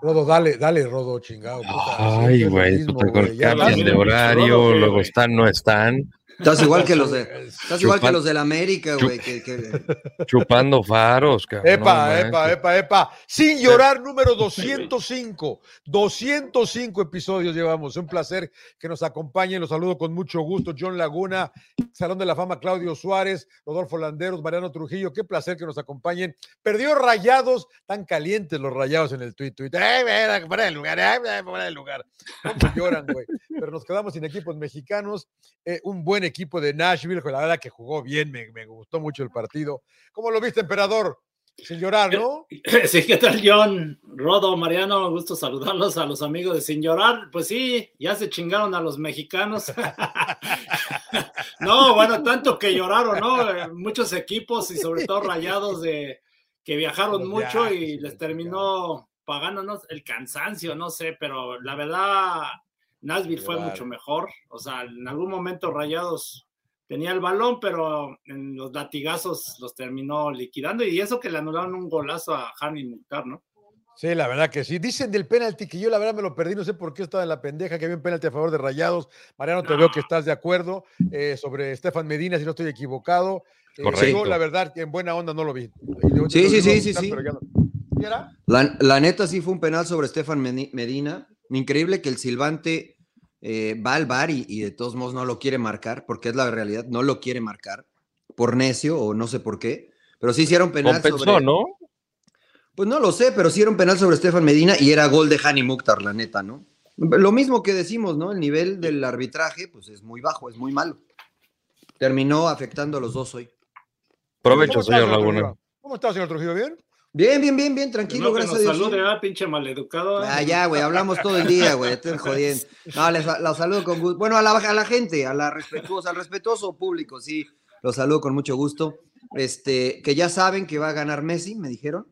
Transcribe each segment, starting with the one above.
Rodo, dale, dale, Rodo, chingado. Ay, güey, cambian de horario, luego están, no están. Estás igual que los de, estás igual que los del América, güey. Chupando faros, cabrón. Epa, epa, epa, epa. Sin llorar, número 205. 205 episodios llevamos. Un placer que nos acompañen. Los saludo con mucho gusto. John Laguna, Salón de la Fama, Claudio Suárez, Rodolfo Landeros, Mariano Trujillo. Qué placer que nos acompañen. Perdió rayados, tan calientes los rayados en el tweet. tweet. ¡Eh, para el lugar! ¡Eh, para el lugar! ¿Cómo lloran, güey? Pero nos quedamos sin equipos mexicanos. Eh, un buen equipo de Nashville, la verdad que jugó bien, me, gustó mucho el partido. ¿Cómo lo viste, emperador? Sin llorar, ¿no? Sí, ¿qué tal, John? Rodo, Mariano, gusto saludarlos a los amigos de Sin Llorar. Pues sí, ya se chingaron a los mexicanos. no, bueno, tanto que lloraron, ¿no? Muchos equipos y sobre todo rayados de que viajaron mucho y les terminó pagándonos el cansancio, no sé, pero la verdad Nashville fue mucho mejor. O sea, en algún momento Rayados tenía el balón, pero en los latigazos los terminó liquidando. Y eso que le anularon un golazo a Harry Mukhtar, ¿no? Sí, la verdad que sí. Dicen del penalti que yo la verdad me lo perdí, no sé por qué estaba en la pendeja, que había un penalti a favor de Rayados. Mariano, te veo que estás de acuerdo eh, sobre Estefan Medina, si no estoy equivocado. Eh, Correcto. la verdad, que en buena onda no lo vi. sí, sí, sí, sí, sí. La, la, neta sí fue un penal sobre Estefan Medina. Increíble que el silbante eh, va al bar y, de todos modos no lo quiere marcar, porque es la realidad, no lo quiere marcar por necio o no sé por qué. Pero sí hicieron penal sobre... ¿no? Pues no lo sé, pero sí hicieron penal sobre Estefan Medina y era gol de Hani Mukhtar, la neta, ¿no? Lo mismo que decimos, ¿no? El nivel del arbitraje, pues es muy bajo, es muy malo. Terminó afectando a los dos hoy. Provecho, señor Laguna. ¿Cómo está, señor Trujillo? ¿Bien? Bien, bien, bien, bien, tranquilo, gracias a Dios. Salude, ah, pinche maleducado. Ah, ya, güey, hablamos todo el día, güey, estoy jodiendo. No, les, los saludo con gusto. Bueno, a la, a la gente, a la respetuosa, al respetuoso público, sí, los saludo con mucho gusto. Este, que ya saben que va a ganar Messi, me dijeron.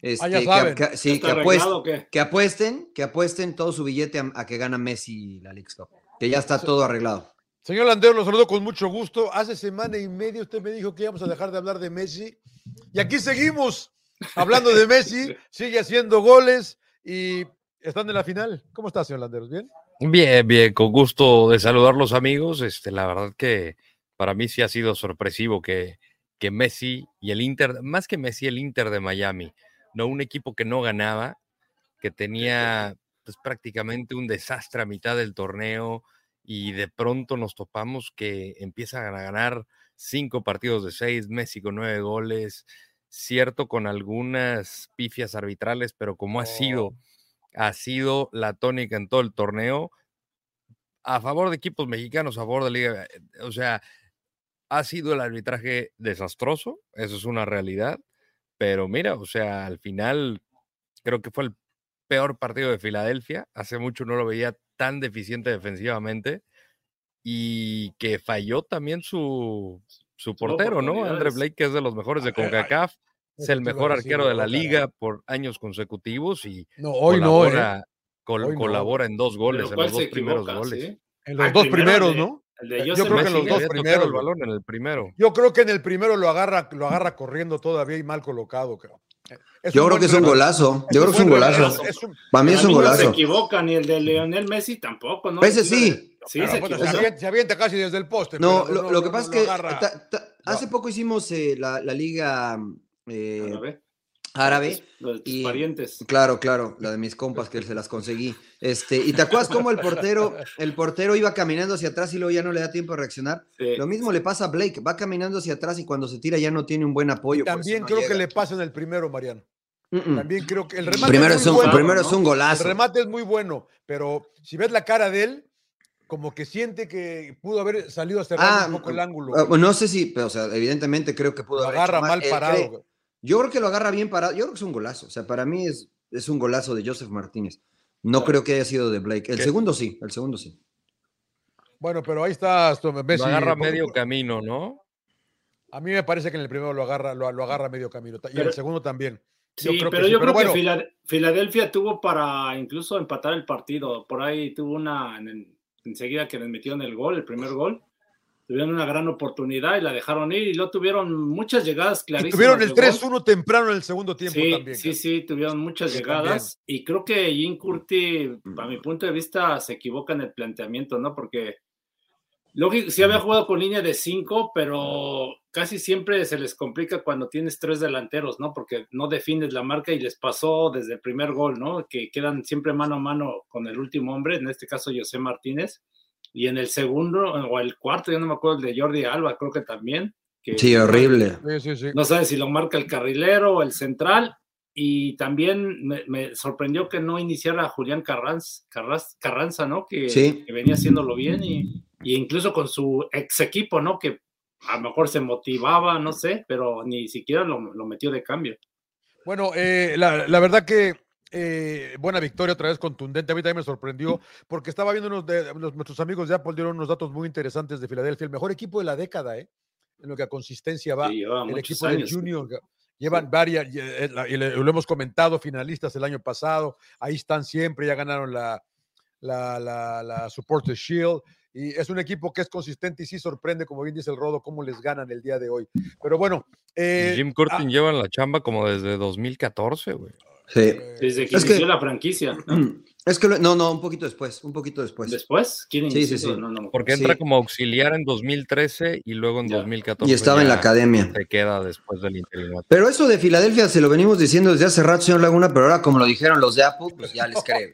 Este, ah, ya saben. Que, sí, que, apuesten, que apuesten, que apuesten todo su billete a, que gana Messi la League Cup. Que ya está todo arreglado. Señor Landero, los saludo con mucho gusto. Hace semana y media usted me dijo que íbamos a dejar de hablar de Messi. Y aquí seguimos. Hablando de Messi, sigue haciendo goles y están en la final. ¿Cómo estás, señor Landeros? ¿Bien? Bien, bien, con gusto de saludar los amigos. Este, la verdad que para mí sí ha sido sorpresivo que, que Messi y el Inter, más que Messi, el Inter de Miami, no un equipo que no ganaba, que tenía pues, prácticamente un desastre a mitad del torneo y de pronto nos topamos que empiezan a ganar cinco partidos de seis, Messi con nueve goles, cierto con algunas pifias arbitrales, pero como ha sido, oh. ha sido la tónica en todo el torneo, a favor de equipos mexicanos, a favor de Liga, eh, o sea, ha sido el arbitraje desastroso, eso es una realidad, pero mira, o sea, al final creo que fue el peor partido de Filadelfia, hace mucho no lo veía tan deficiente defensivamente y que falló también su, su portero, ¿no? Andre Blake, que es de los mejores de CONCACAF, es el mejor arquero de la liga por años consecutivos y no, hoy colabora, no, ¿eh? colabora en dos goles, en los dos primeros goles. En los dos primeros, ¿no? Yo creo que en los dos primeros. El balón en el primero. Yo creo que en el primero lo agarra, lo agarra corriendo todavía y mal colocado, creo. Yo creo que es un golazo. Yo creo que es un golazo. Para mí es un golazo. No se equivocan y el de Leonel Messi tampoco, ¿no? Ese sí. Sí, se, se, avienta, casi desde el poste. No, lo, que pasa es que hace poco hicimos eh, la, la, liga eh, árabe. y, parientes. Claro, claro, la de mis compas que se las conseguí. Este, y te acuerdas cómo el portero, el portero iba caminando hacia atrás y luego ya no le da tiempo de reaccionar. Lo mismo le pasa a Blake, va caminando hacia atrás y cuando se tira ya no tiene un buen apoyo. también creo que le pasa en el primero, Mariano. También creo que el remate primero es, un, primero es un golazo. El remate es muy bueno, pero si ves la cara de él, como que siente que pudo haber salido a cerrar ah, un poco el ángulo. Ah, no sé si, pero o sea, evidentemente creo que pudo lo agarra mal parado. Yo creo que lo agarra bien parado. Yo creo que es un golazo. O sea, para mí es, es un golazo de Joseph Martínez. No creo que haya sido de Blake. El segundo sí, el segundo sí. Bueno, pero ahí está. Messi, lo agarra medio camino, ¿no? A mí me parece que en el primero lo agarra, lo, agarra medio camino. Y en el segundo también. Sí, pero yo creo que Filadelfia tuvo para incluso empatar el partido. Por ahí tuvo una enseguida que les metieron el gol, el primer gol. Tuvieron una gran oportunidad y la dejaron ir y lo tuvieron muchas llegadas clarísimas. tuvieron el 3-1 temprano en el segundo tiempo sí, también. Sí, sí, tuvieron muchas llegadas y creo que Jim Curti, a mi punto de vista, se equivoca en el planteamiento, ¿no? Porque lógico, sí había jugado con línea de 5, pero casi siempre se les complica cuando tienes tres delanteros, ¿no? Porque no defines la marca y les pasó desde el primer gol, ¿no? Que quedan siempre mano a mano con el último hombre, en este caso José Martínez y en el segundo o el cuarto, yo no me acuerdo, el de Jordi Alba, creo que también. Que sí, horrible. No sabes si lo marca el carrilero o el central. Y también me, sorprendió que no iniciara Julián Carranza, Carranza ¿no? Que, que, venía haciéndolo bien y, y, incluso con su ex equipo, ¿no? Que a lo mejor se motivaba, no sé, pero ni siquiera lo, lo metió de cambio. Bueno, eh, la, la, verdad que eh, buena victoria, otra vez contundente. A mí también me sorprendió porque estaba viendo unos de nuestros amigos de Apple dieron unos datos muy interesantes de Filadelfia. El mejor equipo de la década, ¿eh? En lo que a consistencia va. el equipo de Junior. Llevan varias, eh, y lo hemos comentado, finalistas el año pasado. Ahí están siempre, ya ganaron la, la, la, la Supporter Shield. Y es un equipo que es consistente y sí sorprende, como bien dice el Rodo, cómo les ganan el día de hoy. Pero bueno. Eh, Jim Curtin ah lleva en la chamba como desde 2014, güey. Sí. Desde que inició la franquicia. ¿no? Es que no, no, un poquito después, un poquito después. ¿Después? ¿Quién sí, sí, sí. No, no, Porque entra como auxiliar en 2013 y luego en 2014. Y estaba en la academia. Se queda después del interinato. Pero eso de Filadelfia se lo venimos diciendo desde hace rato, señor Laguna, pero ahora como lo dijeron los de Apple, pues ya les creo.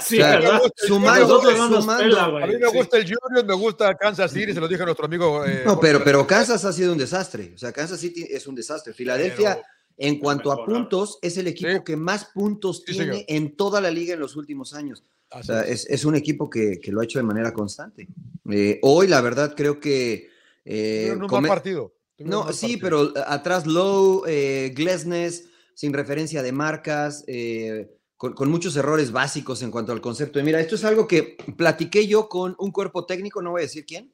sí, o sea, sumando, sumando. a mí me gusta el Junior, me gusta Kansas City, se lo dije a nuestro amigo. Eh, no, pero, pero Kansas ha sido un desastre. O sea, Kansas City es un desastre. Filadelfia... Pero en cuanto a puntos, es el equipo que más puntos tiene en toda la liga en los últimos años. O sea, es, un equipo que, lo ha hecho de manera constante. Eh, hoy, la verdad, creo que. Eh, un buen partido. No, sí, pero atrás Low, eh, Glesnes, sin referencia de marcas, eh, con, muchos errores básicos en cuanto al concepto. Y mira, esto es algo que platiqué yo con un cuerpo técnico, no voy a decir quién,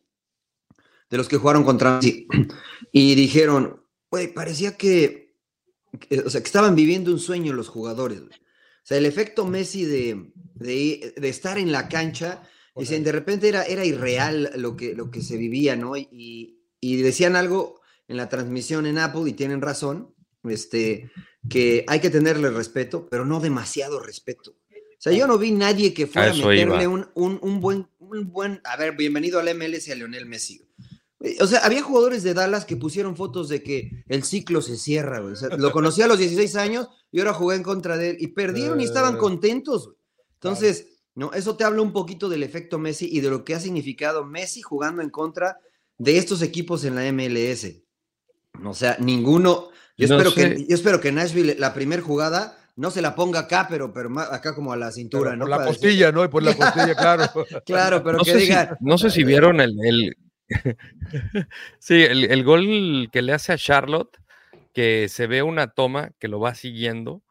de los que jugaron contra Messi, y dijeron, güey, parecía que o sea, que estaban viviendo un sueño los jugadores. O sea, el efecto Messi de, de, estar en la cancha, dicen, de repente era, era irreal lo que, lo que se vivía, ¿no? Y, y, decían algo en la transmisión en Apple, y tienen razón, este, que hay que tenerle respeto, pero no demasiado respeto. O sea, yo no vi nadie que fuera a, meterle un, un, un, buen, un buen, a ver, bienvenido al MLS y a Leonel Messi. Eh, o sea, había jugadores de Dallas que pusieron fotos de que el ciclo se cierra, güey. lo conocí a los 16 años y ahora jugué en contra de él. Y perdieron y estaban eh. contentos, Entonces, ¿no? Eso te habla un poquito del efecto Messi y de lo que ha significado Messi jugando en contra de estos equipos en la MLS. O sea, ninguno. Yo, espero, que, yo espero que Nashville, la primera jugada, no se la ponga acá, pero, pero acá como a la cintura, ¿no? Por la costilla, ¿no? Y por la costilla, claro. claro, pero que digan. no sé si vieron el, sí, el, gol que le hace a Charlotte, que se ve una toma que lo va siguiendo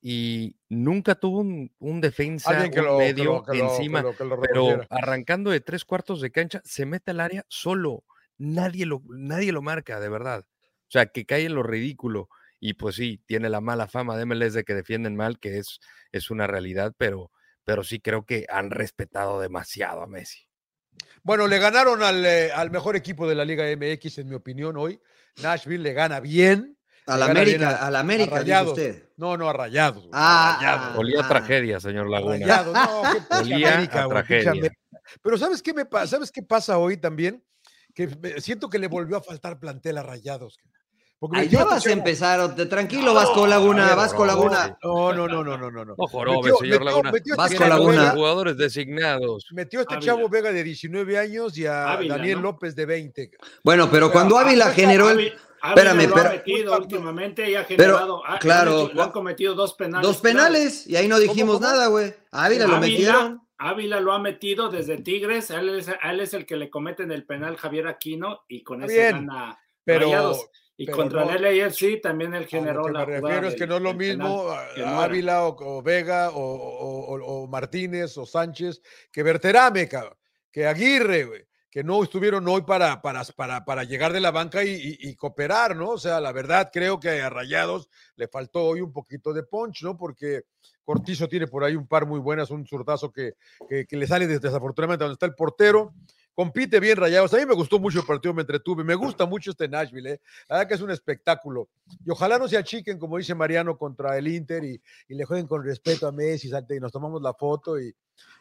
y nunca tuvo un, defensa medio encima, pero arrancando de tres cuartos de cancha, se mete al área solo. Nadie lo, nadie lo marca, de verdad. O sea, que cae en lo ridículo. Y pues sí, tiene la mala fama de MLS de que defienden mal, que es, es una realidad, pero, pero sí creo que han respetado demasiado a Messi. Bueno, le ganaron eh, al, mejor equipo de la Liga MX, en mi opinión, hoy. Nashville le gana bien. A la América, a la América, dice usted. No, no, a Rayados. Ah, Olía ah. tragedia, señor Laguna. Rayados, no, Olía América, tragedia. Pero ¿sabes qué, me, ¿sabes qué pasa hoy también? Que siento que le volvió a faltar plantel a Rayados. Porque ya vas a empezar, tranquilo, Vasco Laguna, Vasco Laguna. No, no, no, no, no, no. No jorobe, señor Laguna. Vasco Laguna. Jugadores designados. Metió este chavo Vega de 19 años y a Daniel López de 20. Bueno, pero cuando Ávila generó el... Espérame, pero. Ha metido últimamente y ha generado. Pero, claro. han cometido dos penales. Dos penales, y ahí no dijimos nada, güey. Ávila lo metieron. Ávila lo ha metido desde Tigres. Él, es, él es el que le cometen el penal Javier Aquino y con ese gana. Pero, y contra el sí también el generó la. Me refiero es que no es lo mismo Ávila o, Vega o, Martínez o Sánchez que Berterame, que Aguirre, que no estuvieron hoy para, para, para, para llegar de la banca y, cooperar, ¿no? O sea, la verdad creo que a Rayados le faltó hoy un poquito de punch, ¿no? Porque Cortizo tiene por ahí un par muy buenas, un zurdazo que, que, le sale desafortunadamente donde está el portero compite bien Rayados. A mí me gustó mucho el partido, me entretuve. Me gusta mucho este Nashville, ¿eh? La verdad que es un espectáculo. Y ojalá no se achiquen, como dice Mariano, contra el Inter y, le jueguen con respeto a Messi y nos tomamos la foto y,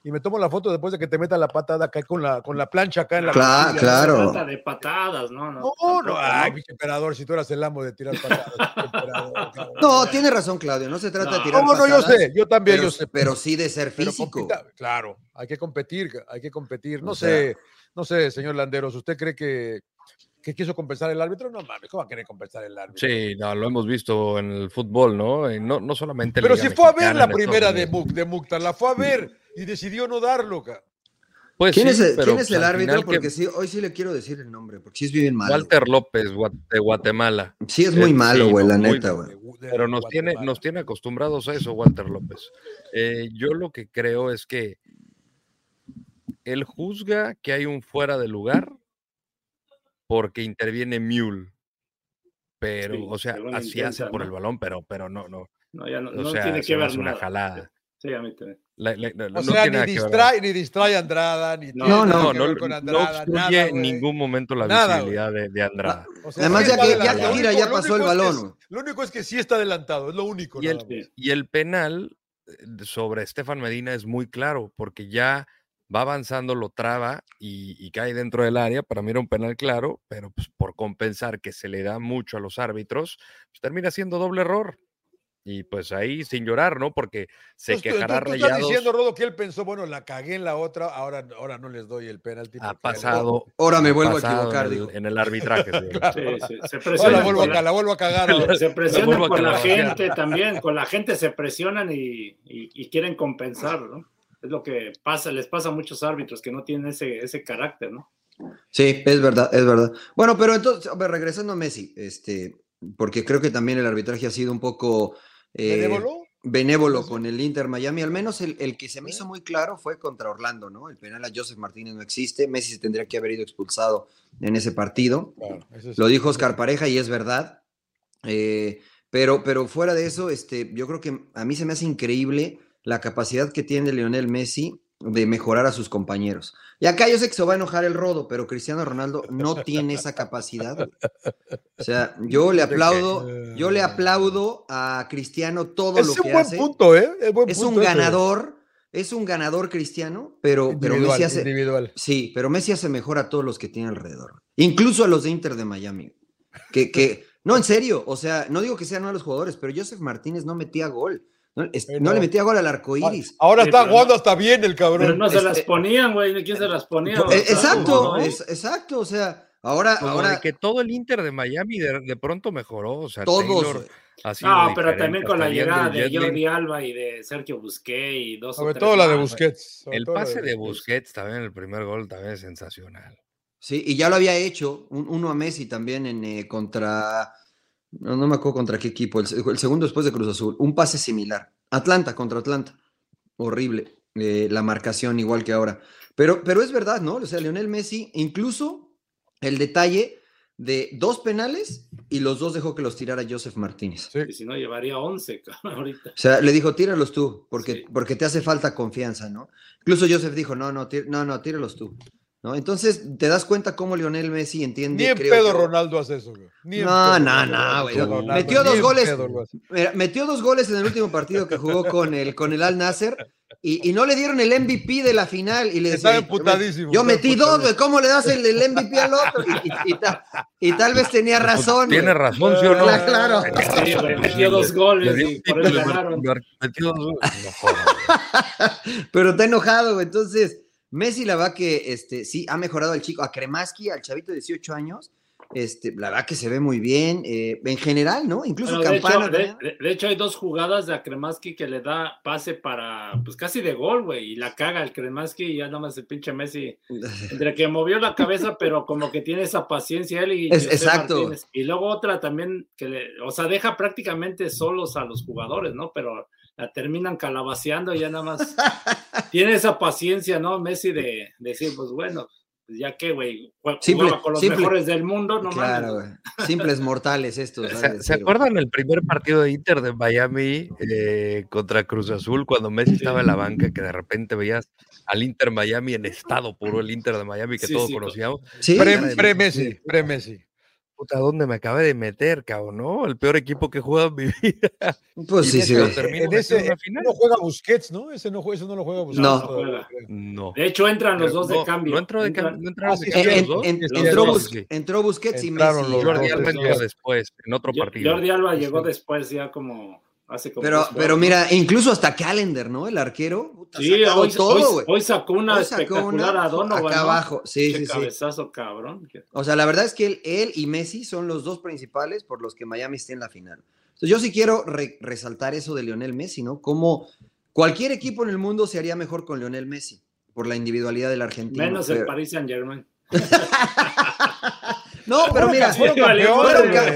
y me tomo la foto después de que te meta la patada acá con la, con la plancha acá en la. Claro, claro. de patadas, ¿no? No, no, no ay, mi emperador, si tú eras el amo de tirar patadas. no, tiene razón, Claudio, no se trata de tirar no, patadas. No, yo sé, yo también, yo sé. Pero sí de ser físico. claro, hay que competir, hay que competir. No sé, no sé, señor Landeros, ¿usted cree que, que quiso compensar el árbitro? No mames, ¿cómo va a querer compensar el árbitro? Sí, no, lo hemos visto en el fútbol, ¿no? No, no solamente. Pero si fue a ver la primera de, Muk, de Mukhtar, la fue a ver y decidió no darlo. Pues ¿Quién, es el, ¿quién es el árbitro? Porque sí, hoy sí le quiero decir el nombre, porque sí es bien malo. Walter López, de Guatemala. Sí es muy malo, güey, la neta, güey. Pero nos tiene, nos tiene acostumbrados a eso, Walter López. Eh, yo lo que creo es que él juzga que hay un fuera de lugar porque interviene Mule. Pero, o sea, así hace por el balón, pero, pero no, no. No, ya no, no tiene que ver una jalada. Sí, a mí también. o sea, ni distrae, ni distrae a Andrada, ni no, no, no, con Andrada, no obstruye en ningún momento la visibilidad de, de, Andrada. O sea, Además, ya que ya, gira, ya pasó el balón. lo único es que sí está adelantado, es lo único. Y, el, y el penal eh, sobre Estefan Medina es muy claro, porque ya va avanzando, lo traba y, cae dentro del área. Para mí era un penal claro, pero pues, por compensar que se le da mucho a los árbitros, pues, termina siendo doble error. Y pues ahí sin llorar, ¿no? Porque se pues, quejará tú, tú, estás diciendo, Rodo, que él pensó, bueno, la cagué en la otra, ahora, ahora no les doy el penalti. Ha pasado. Ahora me vuelvo a equivocar, en el, arbitraje. sí, sí, se ahora vuelvo a, la vuelvo a cagar. Se presionan con la gente también, con la gente se presionan y, y quieren compensar, ¿no? Es lo que pasa, les pasa a muchos árbitros que no tienen ese, ese carácter, ¿no? Sí, es verdad, es verdad. Bueno, pero entonces, regresando a Messi, este, porque creo que también el arbitraje ha sido un poco eh, benévolo, con el Inter Miami. Al menos el, el, que se me hizo muy claro fue contra Orlando, ¿no? El penal a Joseph Martínez no existe. Messi se tendría que haber ido expulsado en ese partido. Lo dijo Oscar Pareja y es verdad. Eh, pero, pero fuera de eso, este, yo creo que a mí se me hace increíble la capacidad que tiene Lionel Messi de mejorar a sus compañeros. Y acá yo sé que se va a enojar el rodo, pero Cristiano Ronaldo no tiene esa capacidad. O sea, yo le aplaudo, yo le aplaudo a Cristiano todo lo que hace. Punto, ¿eh? Es, un ganador, es un ganador Cristiano, pero, pero Messi hace, individual. sí, pero Messi hace mejor a todos los que tiene alrededor, incluso a los de Inter de Miami. Que, que, no, en serio, o sea, no digo que sean malos jugadores, pero Joseph Martínez no metía gol. No, le metía gol al arco iris. Ahora está jugando hasta bien el cabrón. Pero no se las ponían, güey. ¿Quién se las ponía? Eh, exacto, exacto. O sea, ahora. ahora... que todo el Inter de Miami de, pronto mejoró. O sea, todos. no, pero también con la llegada de Jordi Alba y de Sergio Busquets y dos. Sobre todo la de Busquets. El pase de Busquets también, el primer gol también es sensacional. Sí, y ya lo había hecho, uno a Messi también en eh, contra no, no me acuerdo contra qué equipo, el, segundo después de Cruz Azul, un pase similar. Atlanta contra Atlanta. Horrible. Eh, la marcación igual que ahora. Pero, pero es verdad, ¿no? O sea, Lionel Messi, incluso el detalle de dos penales y los dos dejó que los tirara Joseph Martínez. Sí. si no, llevaría 11 ahorita. O sea, le dijo, tíralos tú, porque, porque te hace falta confianza, ¿no? Incluso Joseph dijo, no, no, no, no, tíralos tú. ¿No? Entonces te das cuenta cómo Lionel Messi entiende. Ni en pedo Ronaldo hace eso, güey. no, no, no, güey. Metió dos goles. metió dos goles en el último partido que jugó con el, con el Al Nasser y, y, no le dieron el MVP de la final. Y le Estaba emputadísimo. Yo metí dos, güey. ¿Cómo le das el, el MVP al otro? Y, y, tal vez tenía razón. Tiene razón, ¿sí o no? Claro. Sí, metió dos goles y por eso ganaron. Metió dos goles. Pero está enojado, güey. Entonces Messi, la verdad que este, sí ha mejorado al chico, a Kremaski, al chavito de 18 años. Este, la verdad que se ve muy bien, eh, en general, ¿no? Incluso Campana. De hecho, hay dos jugadas de Kremaski que le da pase para, pues casi de gol, güey, y la caga el Kremaski y ya nada más el pinche Messi, entre que movió la cabeza, pero como que tiene esa paciencia él y. exacto. Y luego otra también que le, o sea, deja prácticamente solos a los jugadores, ¿no? Pero la terminan calabaceando y ya nada más tiene esa paciencia, ¿no? Messi de, decir, pues bueno, ya que, güey, con los mejores del mundo, no Claro, güey. Simples mortales estos. ¿Se, acuerdan el primer partido de Inter de Miami eh, contra Cruz Azul cuando Messi estaba en la banca que de repente veías al Inter Miami en estado puro, el Inter de Miami que todos conocíamos? Sí, pre-Messi, pre-Messi puta, ¿dónde me acabé de meter, cabrón? ¿No? El peor equipo que he jugado en mi vida. Pues sí, sí. En ese no juega Busquets, ¿no? Ese no, ese no lo juega Busquets. No. no. De hecho, entran los dos de cambio. No entró de, cambio. entró, Busquets y Messi. Jordi Alba entró después, en otro partido. Jordi Alba llegó después ya como pero, pero mira, incluso hasta Calendar, ¿no? El arquero. sí, hoy, todo, hoy, sacó una espectacular a Donovan. Acá abajo, sí, sí, cabezazo, cabrón. O sea, la verdad es que él, él, y Messi son los dos principales por los que Miami esté en la final. Entonces, yo sí quiero resaltar eso de Lionel Messi, ¿no? Como cualquier equipo en el mundo se haría mejor con Lionel Messi, por la individualidad del argentino. Menos el Paris Saint Germain. No, pero mira, fueron, campeones,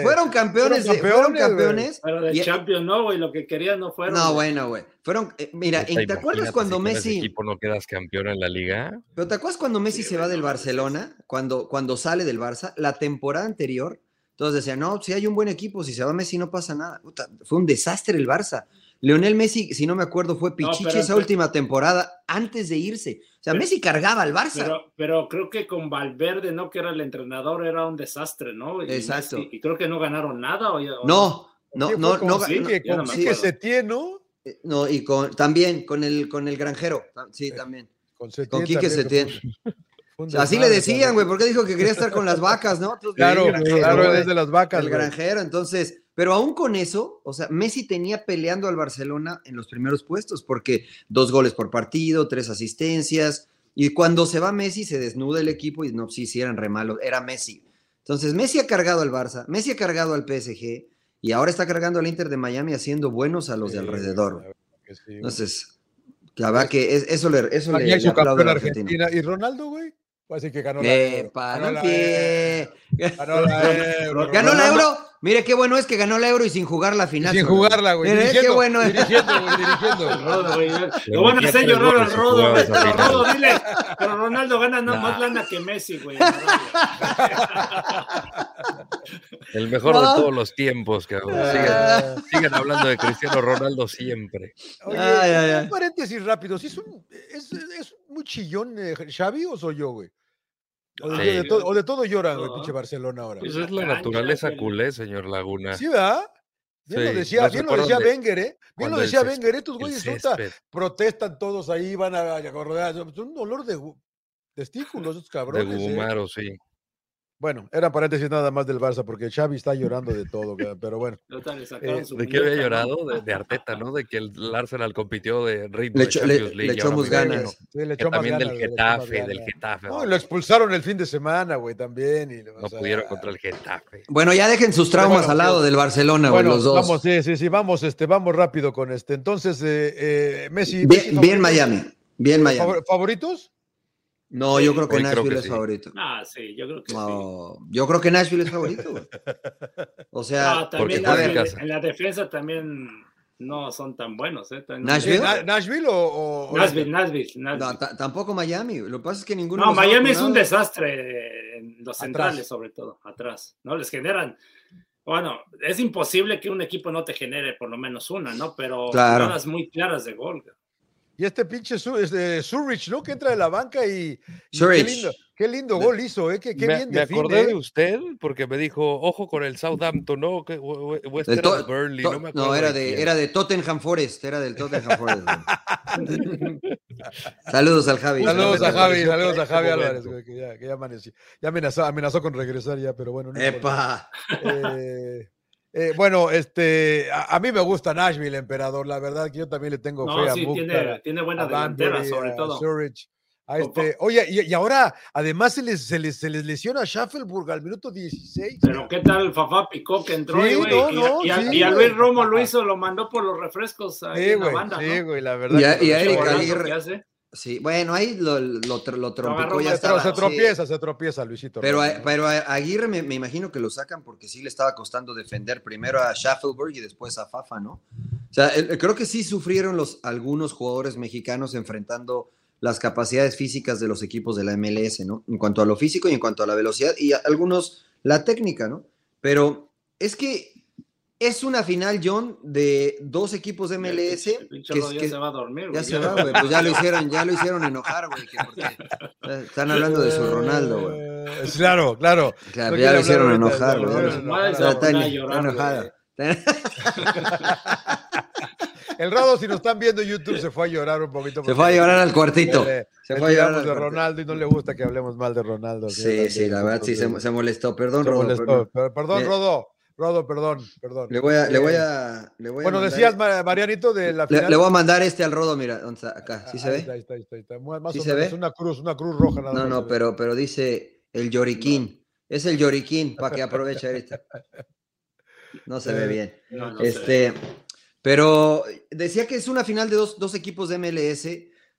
fueron, campeones, fueron campeones. Pero de Champions no, güey, lo que querían no fueron. No, bueno, güey. Fueron, eh, mira, ¿te acuerdas cuando Messi. equipo no quedas campeón en la liga? Pero ¿te acuerdas cuando Messi se va del Barcelona? Cuando, cuando sale del Barça, la temporada anterior, todos decían, no, si hay un buen equipo, si se va Messi no pasa nada. fue un desastre el Barça. Leonel Messi, si no me acuerdo, fue Pichichi esa última temporada antes de irse. O sea, Messi cargaba al Barça. Pero, creo que con Valverde, ¿no? Que era el entrenador, era un desastre, ¿no? Y Exacto. y creo que no ganaron nada. O, no, no, no, no, sí, que con se tiene, ¿no? Eh, no, y con, también con el, con el granjero, sí, también. Con, con Quique Setién. Así le decían, güey, porque dijo que quería estar con las vacas, ¿no? claro, claro, desde las vacas. El granjero, entonces, pero aún con eso, o sea, Messi tenía peleando al Barcelona en los primeros puestos, porque dos goles por partido, tres asistencias, y cuando se va Messi se desnuda el equipo y no, sí, sí, eran re malos, era Messi. Entonces, Messi ha cargado al Barça, Messi ha cargado al PSG, y ahora está cargando al Inter de Miami haciendo buenos a los de alrededor. Entonces, la verdad que eso le, eso le, le Argentina. ¿Y Ronaldo, güey? Así que ganó la euro. Ganó la euro. Ganó la euro. Mire qué bueno es que ganó la euro y sin jugar la final. sin jugarla, güey. Mire qué bueno es. Dirigiendo, güey, dirigiendo. Lo van a hacer llorar al Rodo, Pero Rodo, dile. Pero Ronaldo gana no, más lana que Messi, güey. El mejor de todos los tiempos, cabrón. Sigan, sigan, hablando de Cristiano Ronaldo siempre. Oye, ay, ay, ay. un paréntesis rápido. ¿Sí es, un, es, es muy chillón eh, Xavi o soy yo, güey? O de, todo, o de todo lloran, el pinche Barcelona ahora. Eso es la naturaleza culé, señor Laguna. Sí, ¿verdad? Bien lo decía, bien lo decía Wenger, ¿eh? Bien lo decía Wenger, estos güeyes protestan todos ahí, van a, a, un dolor de testículos, esos cabrones. De ¿eh? Gumaro, sí. Bueno, era paréntesis nada más del Barça, porque Xavi está llorando de todo, pero bueno. Eh, ¿De qué había llorado? De, Arteta, ¿no? De que el Arsenal compitió de ritmo le, echó, le, le echó más ganas. Sí, le echó más también ganas, del Getafe, del Getafe. No, lo expulsaron el fin de semana, güey, también. Y, no pudieron contra el Getafe. Bueno, ya dejen sus traumas al lado del Barcelona, güey, los dos. Vamos, sí, sí, sí, vamos, este, vamos rápido con este. Entonces, eh, eh, Messi. Bien, bien Miami, bien Miami. ¿Favoritos? No, yo creo que Nashville es favorito. Ah, sí, yo creo que sí. Yo creo que Nashville es favorito. O sea, también a ver, en la defensa también no son tan buenos. ¿eh? ¿Nashville? ¿Nashville o, Nashville, Nashville, No, tampoco Miami. Lo que pasa es que ninguno. No, Miami es un desastre en los centrales, sobre todo, atrás. ¿No? Les generan. Bueno, es imposible que un equipo no te genere por lo menos una, ¿no? Pero claro. muy claras de gol. Y este pinche este, Zurich, ¿no? Que entra de la banca y. qué lindo, qué lindo gol hizo, ¿eh? Qué, qué me, bien Me acordé de ¿eh? usted porque me dijo, ojo con el Southampton, ¿no? Western Burnley, no me acuerdo. No, era de, era de Tottenham Forest, era del Tottenham Forest. saludos al Javi. Saludos, a Javi, saludos a Javi Álvarez, que ya, que ya amaneció. Ya amenazó, amenazó con regresar ya, pero bueno. No ¡Epa! Eh, eh, bueno, este, a, mí me gusta Nashville, emperador. La verdad que yo también le tengo fe a sí, tiene, tiene buena delantera, sobre todo. a este, oye, y, ahora además se les, se les, se les lesiona a Schaffelburg al minuto 16. Pero qué tal Fafá Picó que entró sí, y, y, a, Luis Romo lo hizo, lo mandó por los refrescos ahí en la banda. Sí, güey, la verdad. Y a, Eric Aguirre. Sí, bueno, ahí lo, lo, lo trompicó ya estaba, Se tropieza, se tropieza, Luisito. Pero, pero a Aguirre me, me, imagino que lo sacan porque sí le estaba costando defender primero a Schaffelberg y después a Fafa, ¿no? O sea, creo que sí sufrieron los, algunos jugadores mexicanos enfrentando las capacidades físicas de los equipos de la MLS, ¿no? En cuanto a lo físico y en cuanto a la velocidad y algunos la técnica, ¿no? Pero es que es una final, John, de dos equipos de MLS. que, ya se va a dormir. Ya se va, güey. Pues ya lo hicieron, ya lo hicieron enojar, güey. Están hablando de su Ronaldo, güey. Eh, claro, claro. Claro, ya lo hicieron enojar, güey. El Rodo, si nos están viendo en YouTube, se fue a llorar un poquito. Se fue a llorar al cuartito. se fue a llorar al de Ronaldo y no le gusta que hablemos mal de Ronaldo. Sí, sí, la verdad sí se, molestó. Perdón, Rodo. Perdón, Rodo. Rodo, perdón, perdón. Le voy a, le voy eh, a, le voy bueno, decías, Marianito, de la final. Le, voy a mandar este al Rodo, mira, acá, ¿sí se ve? Ahí está, ahí está, ahí está. Más ¿Sí se ve? una cruz, una cruz roja. Nada no, no, pero, pero dice el lloriquín. Es el lloriquín, para que aproveche ahorita. No se ve eh, bien. este, pero decía que es una final de dos, dos, equipos de MLS,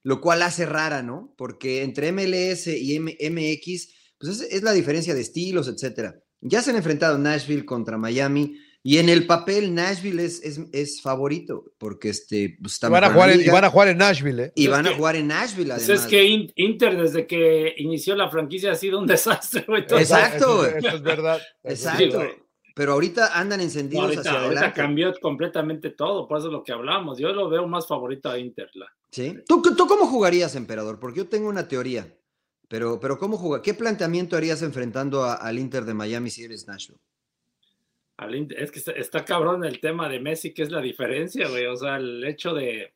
lo cual hace rara, ¿no? Porque entre MLS y MX, pues es, es la diferencia de estilos, etcétera. Ya se han enfrentado Nashville contra Miami. Y en el papel, Nashville es, es, favorito, porque este, pues, van, a jugar en, van a jugar en Nashville. ¿eh? Y van a jugar en Nashville, pues además. Es que Inter, desde que inició la franquicia, ha sido un desastre. Exacto. Eso, es verdad. Exacto. Pero ahorita andan encendidos hacia adelante. Ahorita cambió completamente todo, por eso es lo que hablamos. Yo lo veo más favorito a Inter. ¿Sí? ¿Tú, ¿Tú cómo jugarías, emperador? Porque yo tengo una teoría. Pero, pero ¿cómo juega? ¿Qué planteamiento harías enfrentando al Inter de Miami si eres Nashville? es que está, cabrón el tema de Messi, que es la diferencia, güey. O sea, el hecho de,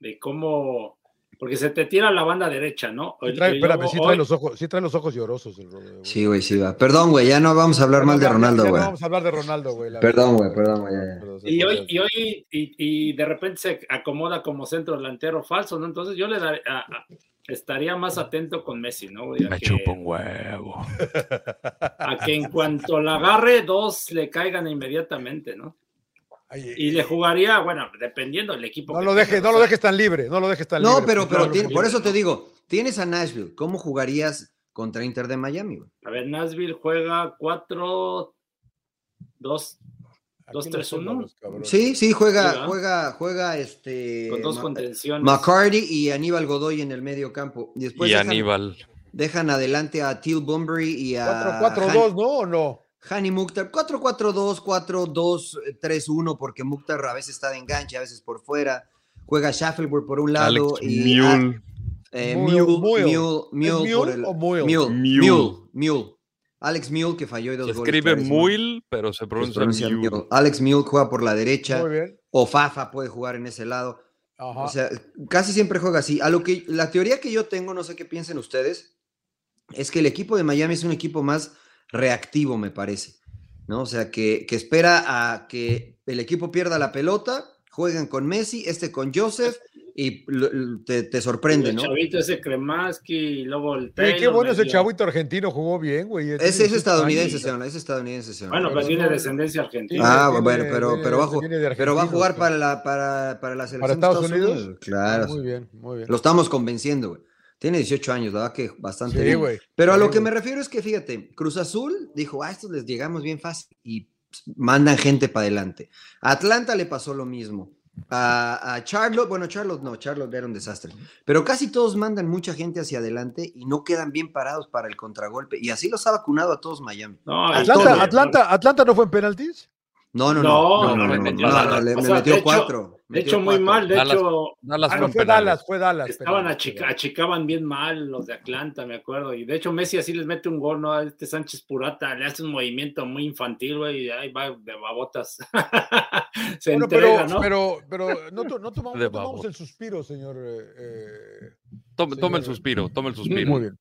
de cómo. Porque se te tira la banda derecha, ¿no? Sí trae, espérame, sí trae, los ojos, sí trae los ojos llorosos. El, sí, güey, sí va. Perdón, güey, ya no vamos a hablar mal de Ronaldo, güey. No vamos a hablar de Ronaldo, güey. Perdón, güey, perdón, güey. Y hoy, y hoy, y, de repente se acomoda como centro delantero falso, ¿no? Entonces yo le daré, estaría más atento con Messi, ¿no? Me chupo un huevo. A que en cuanto la agarre, dos le caigan inmediatamente, ¿no? Y le jugaría, bueno, dependiendo del equipo. No lo dejes, no lo dejes tan libre, no lo dejes tan libre. No, pero, pero por eso te digo, tienes a Nashville, ¿cómo jugarías contra Inter de Miami? A ver, Nashville juega 4 2 2-3-1. Sí, sí, juega, juega, juega este. Con dos contenciones. McCarty y Aníbal Godoy en el medio campo. Después y Aníbal. Dejan adelante a Till Bunbury y a. 4-4-2, ¿no? ¿O no? Hani Mukhtar, 4-4-2, 4-2-3-1, porque Mukhtar a veces está de enganche, a veces por fuera. Juega Shaffelburg por un lado y. Mule. Eh, Mule, Mule, Mule, por el. Mule, Mule, Mule. Alex Mule, que falló y dos se Escribe Mule, pero se pronuncia, Mule. Alex Mule juega por la derecha. O Fafa puede jugar en ese lado. O sea, casi siempre juega así. A lo que la teoría que yo tengo, no sé qué piensen ustedes, es que el equipo de Miami es un equipo más reactivo, me parece. ¿no? O sea, que, que espera a que el equipo pierda la pelota, jueguen con Messi, este con Joseph y te, te sorprende, el ¿no? chavito ese Kremaski y luego el Taylor, Qué bueno ese chavito argentino, jugó bien, güey. Es, es estadounidense, señor, es estadounidense, señor. Bueno, pero tiene descendencia argentina. Ah, bueno, pero, pero, va, pero va a jugar para la, para, para la selección ¿Para Estados, Unidos? Claro. muy bien, muy bien. Lo estamos convenciendo, güey. Tiene 18 años, la verdad que bastante sí, bien. Pero a lo que me refiero es que, fíjate, Cruz Azul dijo, a estos les llegamos bien fácil y mandan gente para adelante. A Atlanta le pasó lo mismo. A, Charlotte, bueno, Charlotte no, Charlotte era un desastre, pero casi todos mandan mucha gente hacia adelante y no quedan bien parados para el contragolpe. Y así los ha vacunado a todos Miami. Atlanta, Atlanta, Atlanta no fue en penaltis. No, no, no. No, no, me metió cuatro. De hecho, muy mal. De hecho, ah, fue Dallas, fue Dallas. Estaban achicaban bien mal los de Atlanta, me acuerdo. Y de hecho, Messi así les mete un gol, ¿no? A este Sánchez Purata le hace un movimiento muy infantil, güey, y ahí va de babotas. Se entrega, pero, ¿no? Pero, pero no, no, tomamos, el suspiro, señor. Eh, tome, tome el suspiro, tome el suspiro. Muy bien.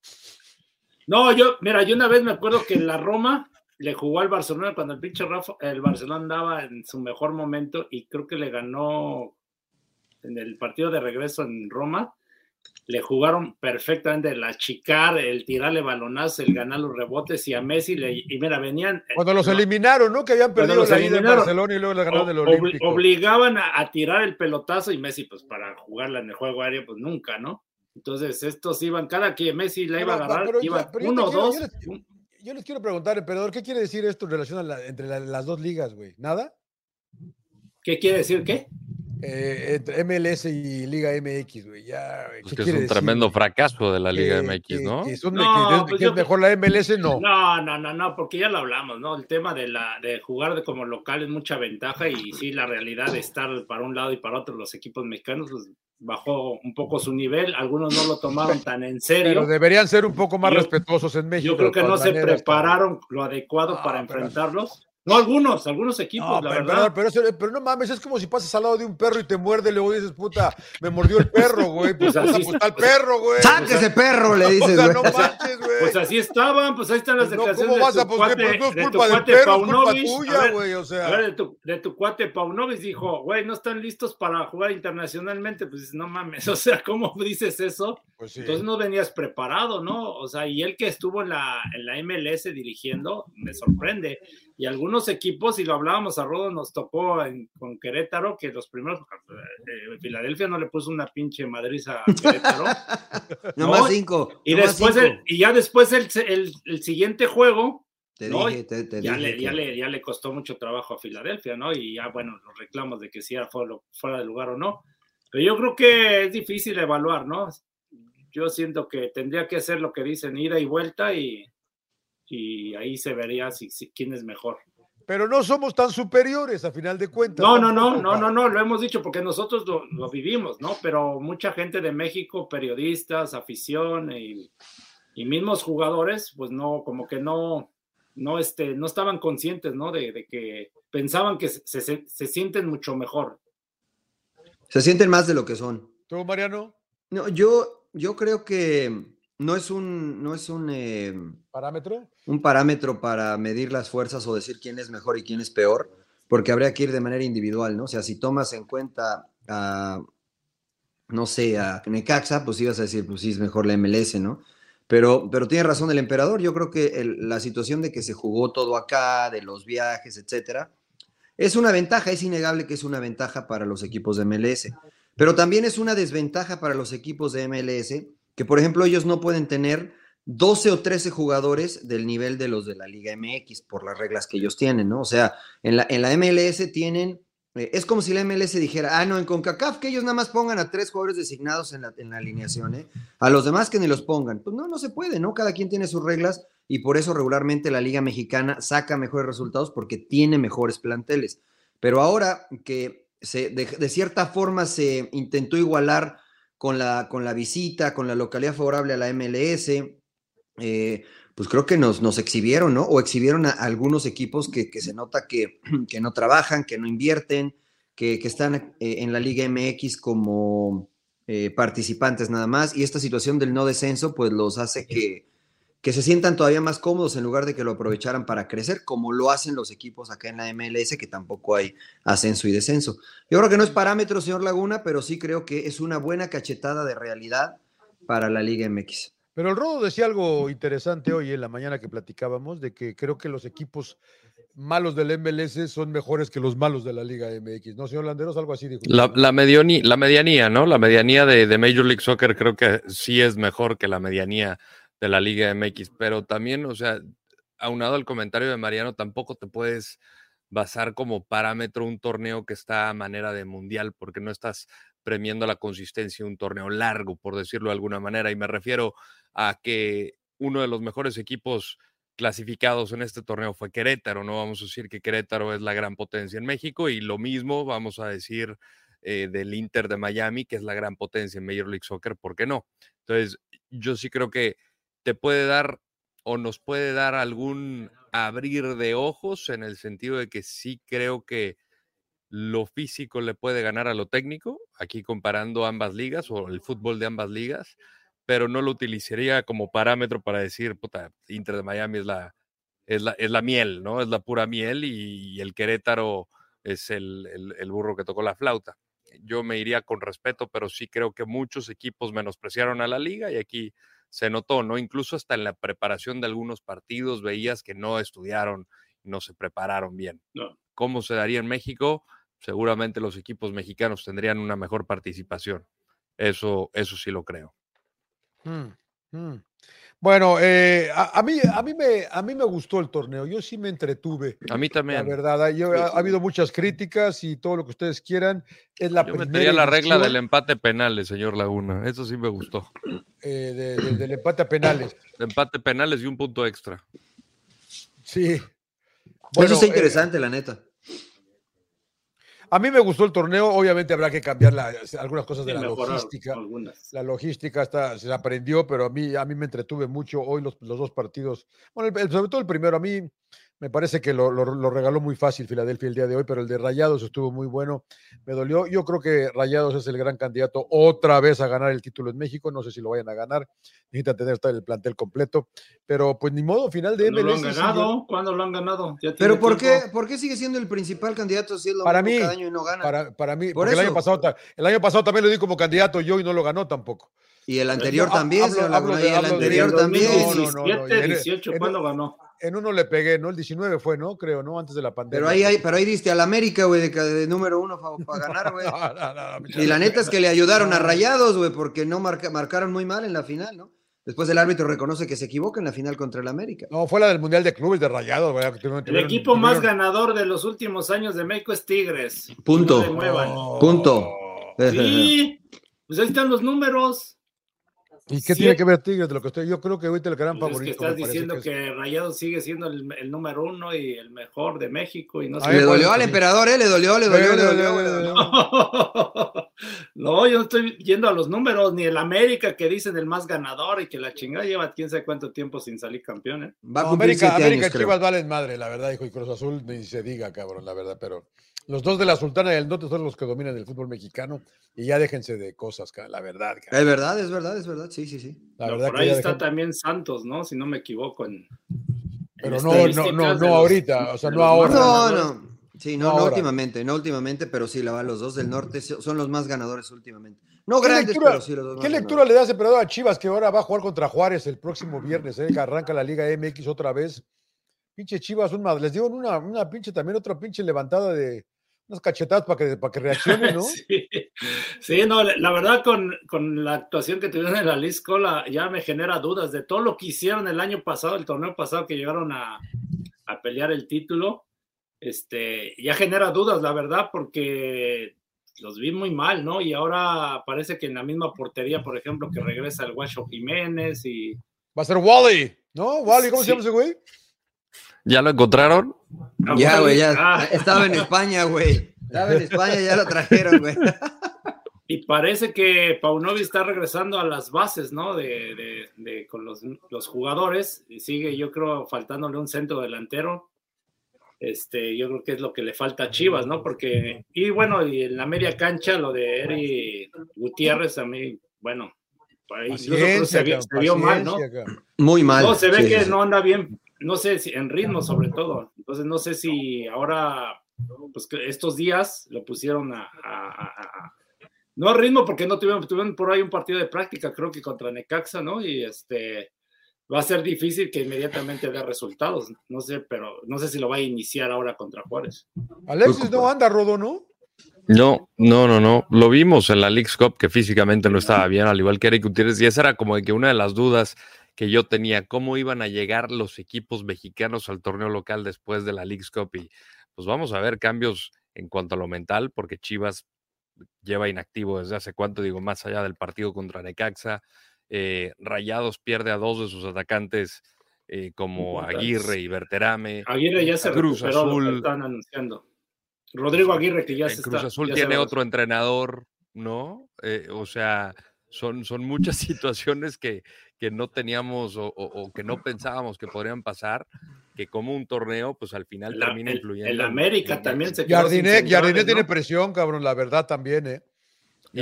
No, yo, mira, yo una vez me acuerdo que en la Roma le jugó al Barcelona cuando el pinche Rafa, el Barcelona andaba en su mejor momento y creo que le ganó en el partido de regreso en Roma. Le jugaron perfectamente el achicar, el tirarle balonazo, el ganar los rebotes y a Messi le, y mira, venían. Eh, Cuando los eliminaron, ¿no? Que habían perdido la ida en Barcelona y luego le ganaron del Olímpico. Obligaban a, tirar el pelotazo y Messi, pues para jugarla en el juego aéreo, pues nunca, ¿no? Entonces estos iban, cada que Messi la iba a agarrar, iba uno o dos yo les quiero preguntar, emperador, ¿qué quiere decir esto en relación a entre las dos ligas, güey? ¿Nada? ¿Qué quiere decir qué? eh, entre MLS y Liga MX, güey. Ya, pues que es un tremendo fracaso de la Liga MX, ¿no? Que, no, pues es mejor la MLS, no. No, no, no, no, porque ya lo hablamos, ¿no? El tema de la de jugar de como local es mucha ventaja y sí, la realidad de estar para un lado y para otro los equipos mexicanos pues, bajó un poco su nivel, algunos no lo tomaron tan en serio. Pero deberían ser un poco más respetuosos en México. Yo creo que no se prepararon lo adecuado para enfrentarlos. No, algunos, algunos equipos, la pero, verdad. Pero, no mames, es como si pasas al lado de un perro y te muerde y luego dices, puta, me mordió el perro, güey. Pues, pues así está el perro, güey. ¡Saque ese perro! Le dices, no manches, güey. Pues así estaban, pues ahí están las pues declaraciones ¿cómo vas a, de tu pues, cuate, no es culpa del perro, culpa tuya, güey, o sea. A ver, de tu, de tu cuate Paunovic dijo, güey, no están listos para jugar internacionalmente, pues no mames, o sea, ¿cómo dices eso? Pues sí. Entonces no venías preparado, ¿no? O sea, y él que estuvo en la, en la MLS dirigiendo, me sorprende y algunos equipos, y lo hablábamos a Rodo, nos tocó con Querétaro, que los primeros, eh, Filadelfia no le puso una pinche madriza a Querétaro. no, más cinco. Y, después y ya después el, el, siguiente juego, ya, le, ya, le, ya, le, costó mucho trabajo a Filadelfia, ¿no? Y ya, bueno, los reclamos de que si era fuera, fuera de lugar o no. Pero yo creo que es difícil evaluar, ¿no? Yo siento que tendría que hacer lo que dicen, ida y vuelta y y ahí se vería si, quién es mejor. Pero no somos tan superiores a final de cuentas. No, no, no, no, no, no, lo hemos dicho porque nosotros lo, vivimos, ¿no? Pero mucha gente de México, periodistas, afición y, mismos jugadores, pues no, como que no, no, este, no estaban conscientes, ¿no? De, que pensaban que se, se, sienten mucho mejor. Se sienten más de lo que son. ¿Tú, Mariano? No, yo, yo creo que no es un, no es un em, parámetro. Un parámetro para medir las fuerzas o decir quién es mejor y quién es peor, porque habría que ir de manera individual, ¿no? O sea, si tomas en cuenta a, no sé, a Necaxa, pues ibas a decir, pues sí, es mejor la MLS, ¿no? Pero, pero tiene razón el emperador. Yo creo que la situación de que se jugó todo acá, de los viajes, etcétera, es una ventaja, es innegable que es una ventaja para los equipos de MLS. Pero también es una desventaja para los equipos de MLS que por ejemplo ellos no pueden tener 12 o 13 jugadores del nivel de los de la Liga MX por las reglas que ellos tienen, ¿no? O sea, en la, en la MLS tienen, eh, es como si la MLS dijera, ah, no, en CONCACAF que ellos nada más pongan a tres jugadores designados en la, en la alineación, ¿eh? A los demás que ni los pongan. Pues no, no se puede, ¿no? Cada quien tiene sus reglas y por eso regularmente la Liga Mexicana saca mejores resultados porque tiene mejores planteles. Pero ahora que se, de cierta forma se intentó igualar con la, con la visita, con la localidad favorable a la MLS, eh, pues creo que nos, nos exhibieron, ¿no? O exhibieron a, algunos equipos que, se nota que, que, no trabajan, que no invierten, que, están eh, en la Liga MX como eh, participantes nada más. Y esta situación del no descenso, pues los hace que, que se sientan todavía más cómodos en lugar de que lo aprovecharan para crecer, como lo hacen los equipos acá en la MLS, que tampoco hay ascenso y descenso. Yo creo que no es parámetro, señor Laguna, pero sí creo que es una buena cachetada de realidad para la Liga MX. Pero el Rodo decía algo interesante hoy en la mañana que platicábamos, de que creo que los equipos malos del MLS son mejores que los malos de la Liga MX, ¿no, señor Landeros? Algo así dijo. La, la, medianía, ¿no? La medianía de, de Major League Soccer creo que sí es mejor que la medianía de la Liga MX, pero también, o sea, aunado al comentario de Mariano, tampoco te puedes basar como parámetro un torneo que está a manera de mundial, porque no estás premiando la consistencia de un torneo largo, por decirlo de alguna manera, y me refiero a que uno de los mejores equipos clasificados en este torneo fue Querétaro, no vamos a decir que Querétaro es la gran potencia en México, y lo mismo vamos a decir eh, del Inter de Miami, que es la gran potencia en Major League Soccer, ¿por qué no? Entonces, yo sí creo que te puede dar o nos puede dar algún abrir de ojos en el sentido de que sí creo que lo físico le puede ganar a lo técnico, aquí comparando ambas ligas o el fútbol de ambas ligas, pero no lo utilizaría como parámetro para decir, puta, Inter de Miami es la, es la, es la miel, ¿no? Es la pura miel y, el Querétaro es el, el burro que tocó la flauta. Yo me iría con respeto, pero sí creo que muchos equipos menospreciaron a la liga y aquí se notó, ¿no? Incluso hasta en la preparación de algunos partidos veías que no estudiaron no se prepararon bien. ¿Cómo se daría en México? Seguramente los equipos mexicanos tendrían una mejor participación. Eso, eso sí lo creo. Mm, mm. Bueno, eh, a, mí, a, mí me, a mí me gustó el torneo, yo sí me entretuve. A mí también. La verdad, ha, habido muchas críticas y todo lo que ustedes quieran. Es la yo metería la regla del empate penales, señor Laguna, eso sí me gustó. Eh, del empate a penales. empate penales y un punto extra. Sí. Bueno, eso es interesante, la neta. A mí me gustó el torneo, obviamente habrá que cambiar algunas cosas de la logística. La logística está, se aprendió, pero a mí, a mí me entretuve mucho hoy los, dos partidos. Bueno, sobre todo el primero, a mí me parece que lo, regaló muy fácil Filadelfia el día de hoy, pero el de Rayados estuvo muy bueno. Me dolió. Yo creo que Rayados es el gran candidato otra vez a ganar el título en México. No sé si lo vayan a ganar. Necesitan tener el plantel completo. Pero pues ni modo, final de MLS. lo han ganado? ¿Cuándo lo han ganado? pero ¿por qué, ¿por qué sigue siendo el principal candidato si es lo para mí, cada año y no gana? Para, para mí, porque el año, pasado, el año pasado también lo di como candidato yo y no lo ganó tampoco. Y el anterior también, hablo, el anterior también. 17, 18, ¿cuándo ganó? en uno le pegué, ¿no? El 19 fue, ¿no? Creo, ¿no? Antes de la pandemia. Pero ahí, pero ahí diste al América, güey, de, número uno para ganar, güey. y la neta es que le ayudaron a Rayados, güey, porque no marcaron muy mal en la final, ¿no? Después el árbitro reconoce que se equivoca en la final contra el América. No, fue la del Mundial de Clubes de Rayados, güey. El equipo más ganador de los últimos años de México es Tigres. Punto. Punto. Sí, pues ahí están los números. ¿Y qué tiene que ver Tigres de lo que estoy? Yo creo que ahorita el gran favorito. Es que estás diciendo que, Rayado sigue siendo el, número uno y el mejor de México. y no Le dolió al emperador, ¿eh? Le dolió, le dolió, le dolió. No, yo no estoy yendo a los números, ni el América que dicen el más ganador y que la chingada lleva quién sabe cuánto tiempo sin salir campeón, ¿eh? Va a América, América años, Chivas valen madre, la verdad, hijo, y Cruz Azul ni se diga, cabrón, la verdad, pero los dos de la Sultana del Norte son los que dominan el fútbol mexicano y ya déjense de cosas, la verdad. Es verdad, es verdad, es verdad, sí, sí, sí. La verdad por ahí está también Santos, ¿no? Si no me equivoco. En, pero no, no, no, no ahorita, o sea, no ahora. No, no. Sí, no, no, últimamente, no últimamente, pero sí, la los dos del norte son los más ganadores últimamente. No grandes, pero sí los dos ¿Qué lectura le das, emperador, a Chivas que ahora va a jugar contra Juárez el próximo viernes, eh, que arranca la Liga MX otra vez? Pinche Chivas, un les digo una, una pinche, también otra pinche levantada de, unas cachetadas para que, para que reaccione, ¿no? sí. no, la verdad con, con, la actuación que tuvieron en la Liscola ya me genera dudas de todo lo que hicieron el año pasado, el torneo pasado que llegaron a, a pelear el título. Este, ya genera dudas, la verdad, porque los vi muy mal, ¿no? Y ahora parece que en la misma portería, por ejemplo, que regresa el Guacho Jiménez y... Va a ser Wally, ¿no? Wally, ¿cómo se llama ese güey? ¿Ya lo encontraron? Ya, güey, ya. Ah. Estaba en España, güey. Estaba en España, ya lo trajeron, güey. Y parece que Paunovi está regresando a las bases, ¿no? De, de, con los, los, jugadores. Y sigue, yo creo, faltándole un centro delantero. Este, yo creo que es lo que le falta a Chivas, ¿no? Porque, y bueno, y en la media cancha, lo de Eri Gutiérrez, a mí, bueno, ahí se, vio, mal, ¿no? Muy mal. No, se ve que no anda bien no sé si en ritmo sobre todo. Entonces no sé si ahora, pues estos días lo pusieron a, no a ritmo porque no tuvieron, tuvieron por ahí un partido de práctica, creo que contra Necaxa, ¿no? Y este va a ser difícil que inmediatamente dé resultados. No sé, pero no sé si lo va a iniciar ahora contra Juárez. Alexis no anda, Rodo, ¿no? No, no, no, no. Lo vimos en la League's Cup que físicamente no estaba bien, al igual que Eric Gutiérrez, y esa era como de que una de las dudas que yo tenía, cómo iban a llegar los equipos mexicanos al torneo local después de la League's Cup. Y pues vamos a ver cambios en cuanto a lo mental, porque Chivas lleva inactivo desde hace cuánto, digo, más allá del partido contra Necaxa. Eh, Rayados pierde a dos de sus atacantes eh, como Aguirre y Berterame. Aguirre ya se Cruz Azul. están anunciando. Rodrigo Aguirre, que ya se Cruz Azul tiene otro entrenador, ¿no? Eh, o sea, son, son muchas situaciones que, que no teníamos o, que no pensábamos que podrían pasar, que como un torneo, pues al final termina influyendo. El América también se Jardiné tiene presión, cabrón, la verdad también, ¿eh?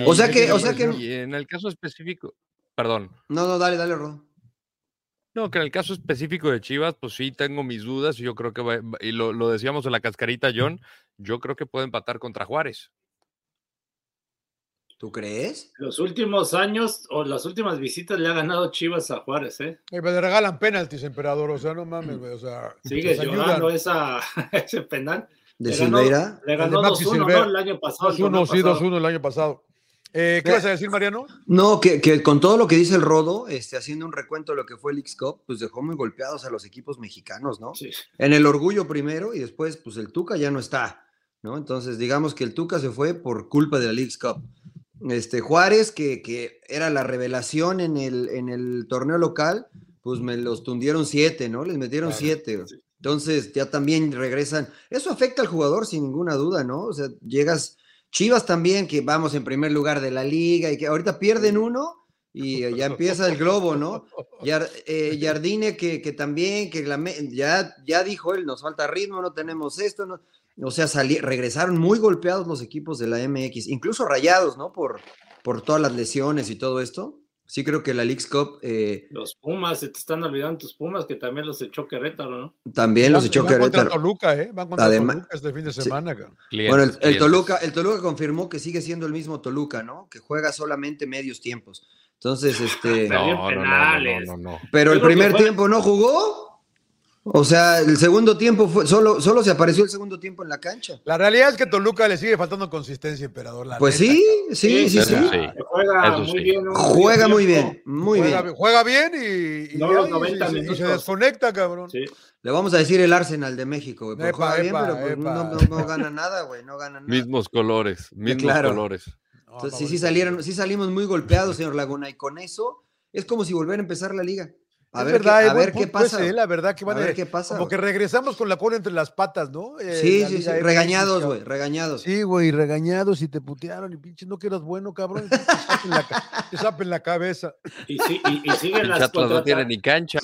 o sea que, o sea que. en el caso específico, perdón. No, no, dale, dale, Ron. No, que en el caso específico de Chivas, pues sí tengo mis dudas y yo creo que, y lo, lo decíamos en la cascarita, John, yo creo que puede empatar contra Juárez. ¿Tú crees? Los últimos años o las últimas visitas le ha ganado Chivas a Juárez, ¿eh? Le regalan penaltis, emperador, o sea, no mames, güey, o sea. Sigue llorando esa, ese penal. ¿De Silveira? Le ganó 2-1 ¿no? el año pasado. 2-1, sí, 2-1 el año pasado. Eh, ¿Qué vas a decir, Mariano? No, que, con todo lo que dice el Rodo, este, haciendo un recuento de lo que fue el X-Cup, pues dejó muy golpeados a los equipos mexicanos, ¿no? Sí. En el orgullo primero y después, pues el Tuca ya no está, ¿no? Entonces, digamos que el Tuca se fue por culpa de la X-Cup. Este, Juárez, que, que, era la revelación en el, en el torneo local, pues me los tundieron siete, ¿no? Les metieron siete. Entonces, ya también regresan. Eso afecta al jugador sin ninguna duda, ¿no? O sea, llegas Chivas también, que vamos en primer lugar de la liga y que ahorita pierden uno y ya empieza el globo, ¿no? Eh, Jardine que, que, también, que ya, ya dijo él, nos falta ritmo, no tenemos esto, no, o sea, regresaron muy golpeados los equipos de la MX, incluso rayados, ¿no? Por, por todas las lesiones y todo esto sí creo que la League's Cup. Eh, los Pumas, se te están olvidando tus Pumas, que también los echó Querétaro, ¿no? También los echó Querétaro. Contra Toluca, ¿eh? Van contra Toluca este fin de semana. bueno, el, Toluca, el Toluca confirmó que sigue siendo el mismo Toluca, ¿no? Que juega solamente medios tiempos. Entonces, este. no, no, no, Pero el primer tiempo no jugó. O sea, el segundo tiempo fue, solo, solo se apareció el segundo tiempo en la cancha. La realidad es que Toluca le sigue faltando consistencia, emperador. pues sí, sí, sí, sí, Juega muy bien. Juega muy bien, muy bien. Juega bien y, se desconecta, cabrón. Le vamos a decir el Arsenal de México, güey. juega bien, pero pues no, gana nada, güey. No gana nada. Mismos colores, mismos colores. Entonces, sí, sí, salieron, sí salimos muy golpeados, señor Laguna, y con eso es como si volviera a empezar la liga. A ver, verdad, qué, a ver qué pasa. la verdad que van a ver qué pasa. Como que regresamos con la cola entre las patas, ¿no? Eh, sí, sí, sí. Regañados, güey, regañados. Sí, güey, regañados y te putearon y pinche no que eras bueno, cabrón. Te sapen la, cabeza. Y, sí, y, siguen las no tienen ni cancha.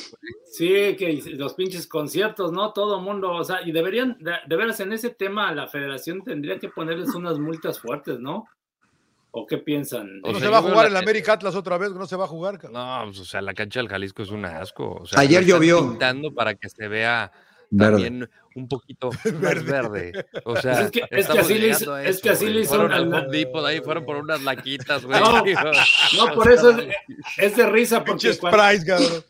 Sí, que los pinches conciertos, ¿no? Todo mundo, o sea, y deberían, de, de veras, en ese tema la federación tendría que ponerles unas multas fuertes, ¿no? ¿O qué piensan? no se va a jugar el América Atlas otra vez, no se va a jugar. No, pues, o sea, la cancha del Jalisco es un asco. Ayer llovió. Pintando para que se vea también un poquito más verde. O sea, es que, es que así le hizo, es que así le hizo fueron al Depot, ahí fueron por unas laquitas, güey. No, no, por eso es, de risa porque cuando, Price,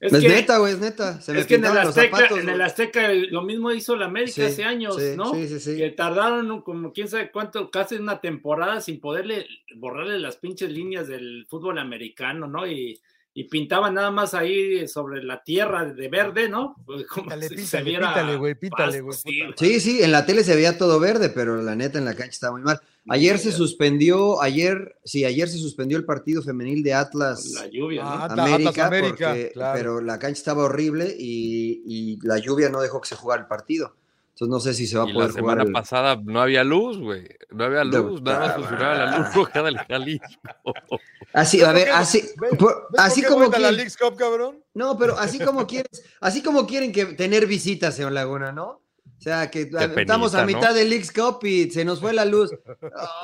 Es, neta, güey, es neta. es que en el, Azteca, en el Azteca lo mismo hizo la América hace años, ¿no? Sí, sí, sí. Que tardaron como quién sabe cuánto, casi una temporada sin poderle borrarle las pinches líneas del fútbol americano, ¿no? Y, y pintaban nada más ahí sobre la tierra de verde, ¿no? Como pítale, se pítale, güey, pítale, güey. Sí, sí, en la tele se veía todo verde, pero la neta en la cancha estaba muy mal. Ayer se suspendió, ayer, sí, ayer se suspendió el partido femenil de Atlas. La lluvia, ¿no? Ah, América, pero la cancha estaba horrible y, la lluvia no dejó que se jugara el partido. Entonces no sé si se va a poder jugar. La semana pasada no había luz, güey. No había luz, nada más funcionaba la luz roja del Jalisco. Así, a ver, así, así como la Cup, cabrón? No, pero así como quieres, así como quieren que tener visitas, señor Laguna, ¿no? O sea, que estamos a mitad del Leagues Cup y se nos fue la luz.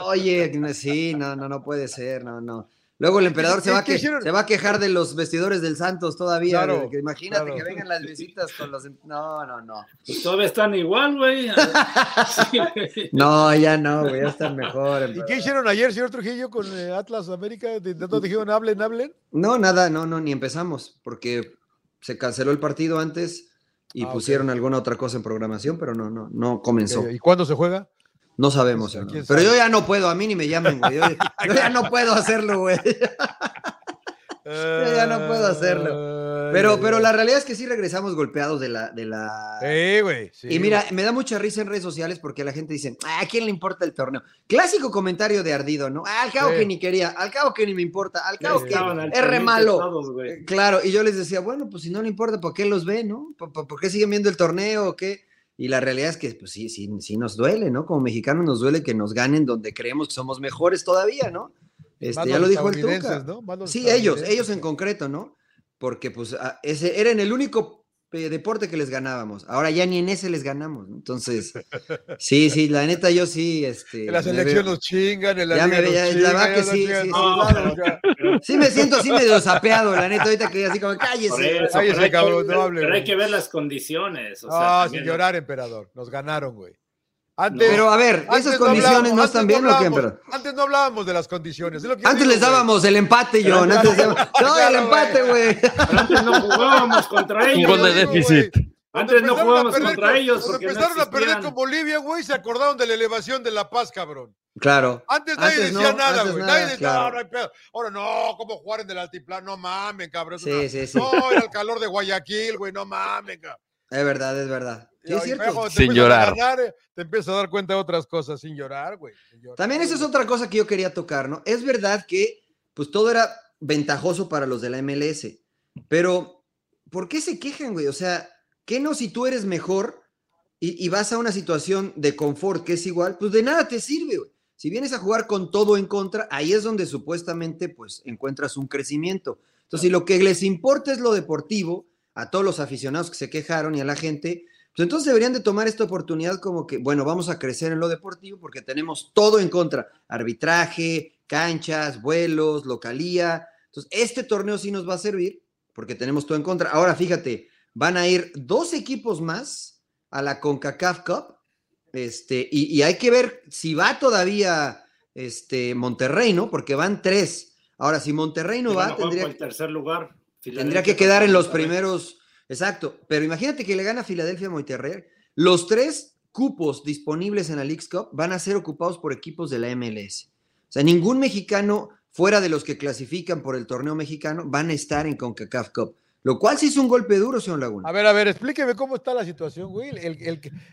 Oye, sí, no, no, no puede ser, no, no. Luego el emperador se va, a se va a quejar de los vestidores del Santos todavía. imagínate que vengan las visitas con los. No, no, no. Pues todavía están igual, güey. no, ya no, güey, ya están mejor. ¿Y qué hicieron ayer, señor Trujillo, con eh, Atlas América? ¿No dijeron hablen, hablen? No, nada, no, no, ni empezamos, porque se canceló el partido antes y ah, pusieron alguna otra cosa en programación, pero no, no, no comenzó. ¿Y cuándo se juega? No sabemos, pero yo ya no puedo, a mí ni me llamen, güey. Yo, ya no puedo hacerlo, güey. yo ya no puedo hacerlo. Pero, pero la realidad es que sí regresamos golpeados de la. De la... Sí, güey. y mira, me da mucha risa en redes sociales porque la gente dice, ah, ¿a quién le importa el torneo? Clásico comentario de ardido, ¿no? Ah, al cabo que ni quería, al cabo que ni me importa, al cabo que es re malo. Claro, y yo les decía, bueno, pues si no le importa, ¿por qué los ve, no? ¿Por, qué siguen viendo el torneo o qué? Y la realidad es que, pues sí, sí, sí nos duele, ¿no? Como mexicanos nos duele que nos ganen donde creemos que somos mejores todavía, ¿no? Este, ya lo dijo el Tuca. ¿no? Sí, ellos, ellos en concreto, ¿no? Porque pues ese era en el único deporte que les ganábamos. Ahora ya ni en ese les ganamos. Entonces, sí, sí, la neta yo sí. Este, en la selección nos chingan, en la ya me la verdad que sí, sí, sí, sí, me siento así medio sapeado, la neta, ahorita que así como cállese. cállese, cabrón, no hable. Pero hay que ver las condiciones. O sea, sin llorar, emperador. Nos ganaron, güey pero a ver, esas condiciones no, están bien, ¿o qué? Antes no hablábamos de las condiciones. antes les dábamos el empate, John. Antes no, el empate, güey. Antes no jugábamos contra ellos. Un gol de déficit. Antes no jugamos contra ellos. Porque empezaron a perder con Bolivia, güey, se acordaron de la elevación de La Paz, cabrón. Claro. Antes nadie decía nada, güey. Nadie decía, no, hay pedo. Ahora no, ¿cómo jugar en el altiplano? No mames, cabrón. Sí, sí, sí. No, era el calor de Guayaquil, güey, no mames, cabrón. Es verdad, es verdad. Sí, es cierto. Sin llorar. te empiezas a dar cuenta de otras cosas sin llorar, güey. También esa es otra cosa que yo quería tocar, ¿no? Es verdad que, pues todo era ventajoso para los de la MLS, pero ¿por qué se quejan, güey? O sea, ¿qué no si tú eres mejor y, vas a una situación de confort que es igual? Pues de nada te sirve, güey. Si vienes a jugar con todo en contra, ahí es donde supuestamente pues encuentras un crecimiento. Entonces, si lo que les importa es lo deportivo, a todos los aficionados que se quejaron y a la gente, pues entonces deberían de tomar esta oportunidad como que, bueno, vamos a crecer en lo deportivo porque tenemos todo en contra, arbitraje, canchas, vuelos, localía. Entonces, este torneo sí nos va a servir porque tenemos todo en contra. Ahora, fíjate, van a ir dos equipos más a la CONCACAF Cup, este, y, hay que ver si va todavía este, Monterrey, ¿no? Porque van tres. Ahora, si Monterrey no va, tendría, el tercer lugar. tendría que quedar en los primeros. Exacto. Pero imagínate que le gana Filadelfia a Monterrey. Los tres cupos disponibles en la League's Cup van a ser ocupados por equipos de la MLS. O sea, ningún mexicano fuera de los que clasifican por el torneo mexicano van a estar en CONCACAF Cup. Lo cual sí es un golpe duro, señor Laguna. A ver, a ver, explíqueme cómo está la situación, güey.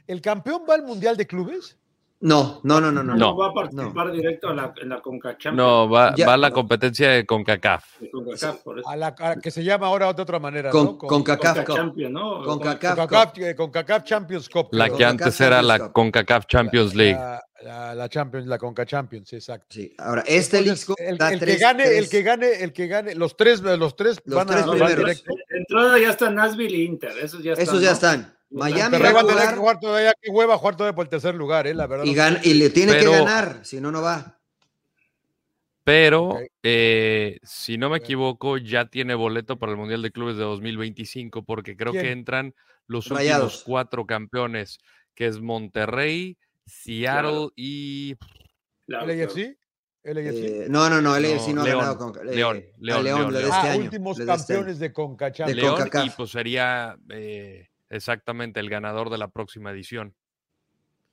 ¿El, campeón va al Mundial de Clubes? No, no, no, no. No, no va a participar directo a la, en la CONCACAF. No, va, va, a la competencia de CONCACAF. A la que se llama ahora de otra manera, ¿no? CONCACAF Champions, ¿no? CONCACAF, Champions Cup. La que antes era la CONCACAF Champions League. La, Champions, la Conca Champions, exacto. Sí, ahora este el, que gane, el que gane, el que gane, los tres, los tres van a van directo. Entrada ya están Nashville e Inter, esos ya están. Esos ya están. Miami va a tener que jugar todavía, que hueva jugar todavía por el tercer lugar, eh, la verdad. Y, y le tiene que ganar, si no, no va. Pero, eh, si no me equivoco, ya tiene boleto para el Mundial de Clubes de 2025, porque creo que entran los últimos cuatro campeones, que es Monterrey, Seattle y. ¿LAFC? Eh, no, no, no, LAFC no, ha ganado con León, eh, León, León, León, este ah, últimos este campeones de Conca León, y pues sería eh, exactamente el ganador de la próxima edición.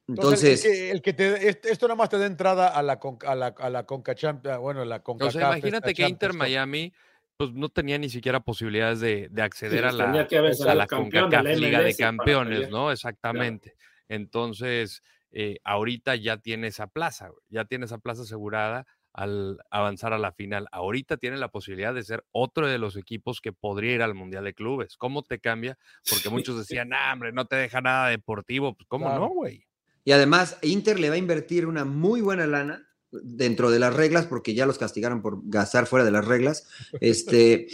Entonces, el que, te, esto nada más te da entrada a la, a la, a la Conca Champions, bueno, la Conca O sea, imagínate que Inter Miami pues no tenía ni siquiera posibilidades de, de acceder a la, a la CONCACAF Liga de Campeones, ¿no? Exactamente. Entonces, eh, ahorita ya tiene esa plaza, ya tiene esa plaza asegurada al avanzar a la final. Ahorita tiene la posibilidad de ser otro de los equipos que podría ir al Mundial de Clubes. ¿Cómo te cambia? Porque muchos decían, nah, hombre, no te deja nada deportivo. Pues, ¿cómo no, güey? Y además, Inter le va a invertir una muy buena lana dentro de las reglas, porque ya los castigaron por gastar fuera de las reglas, este,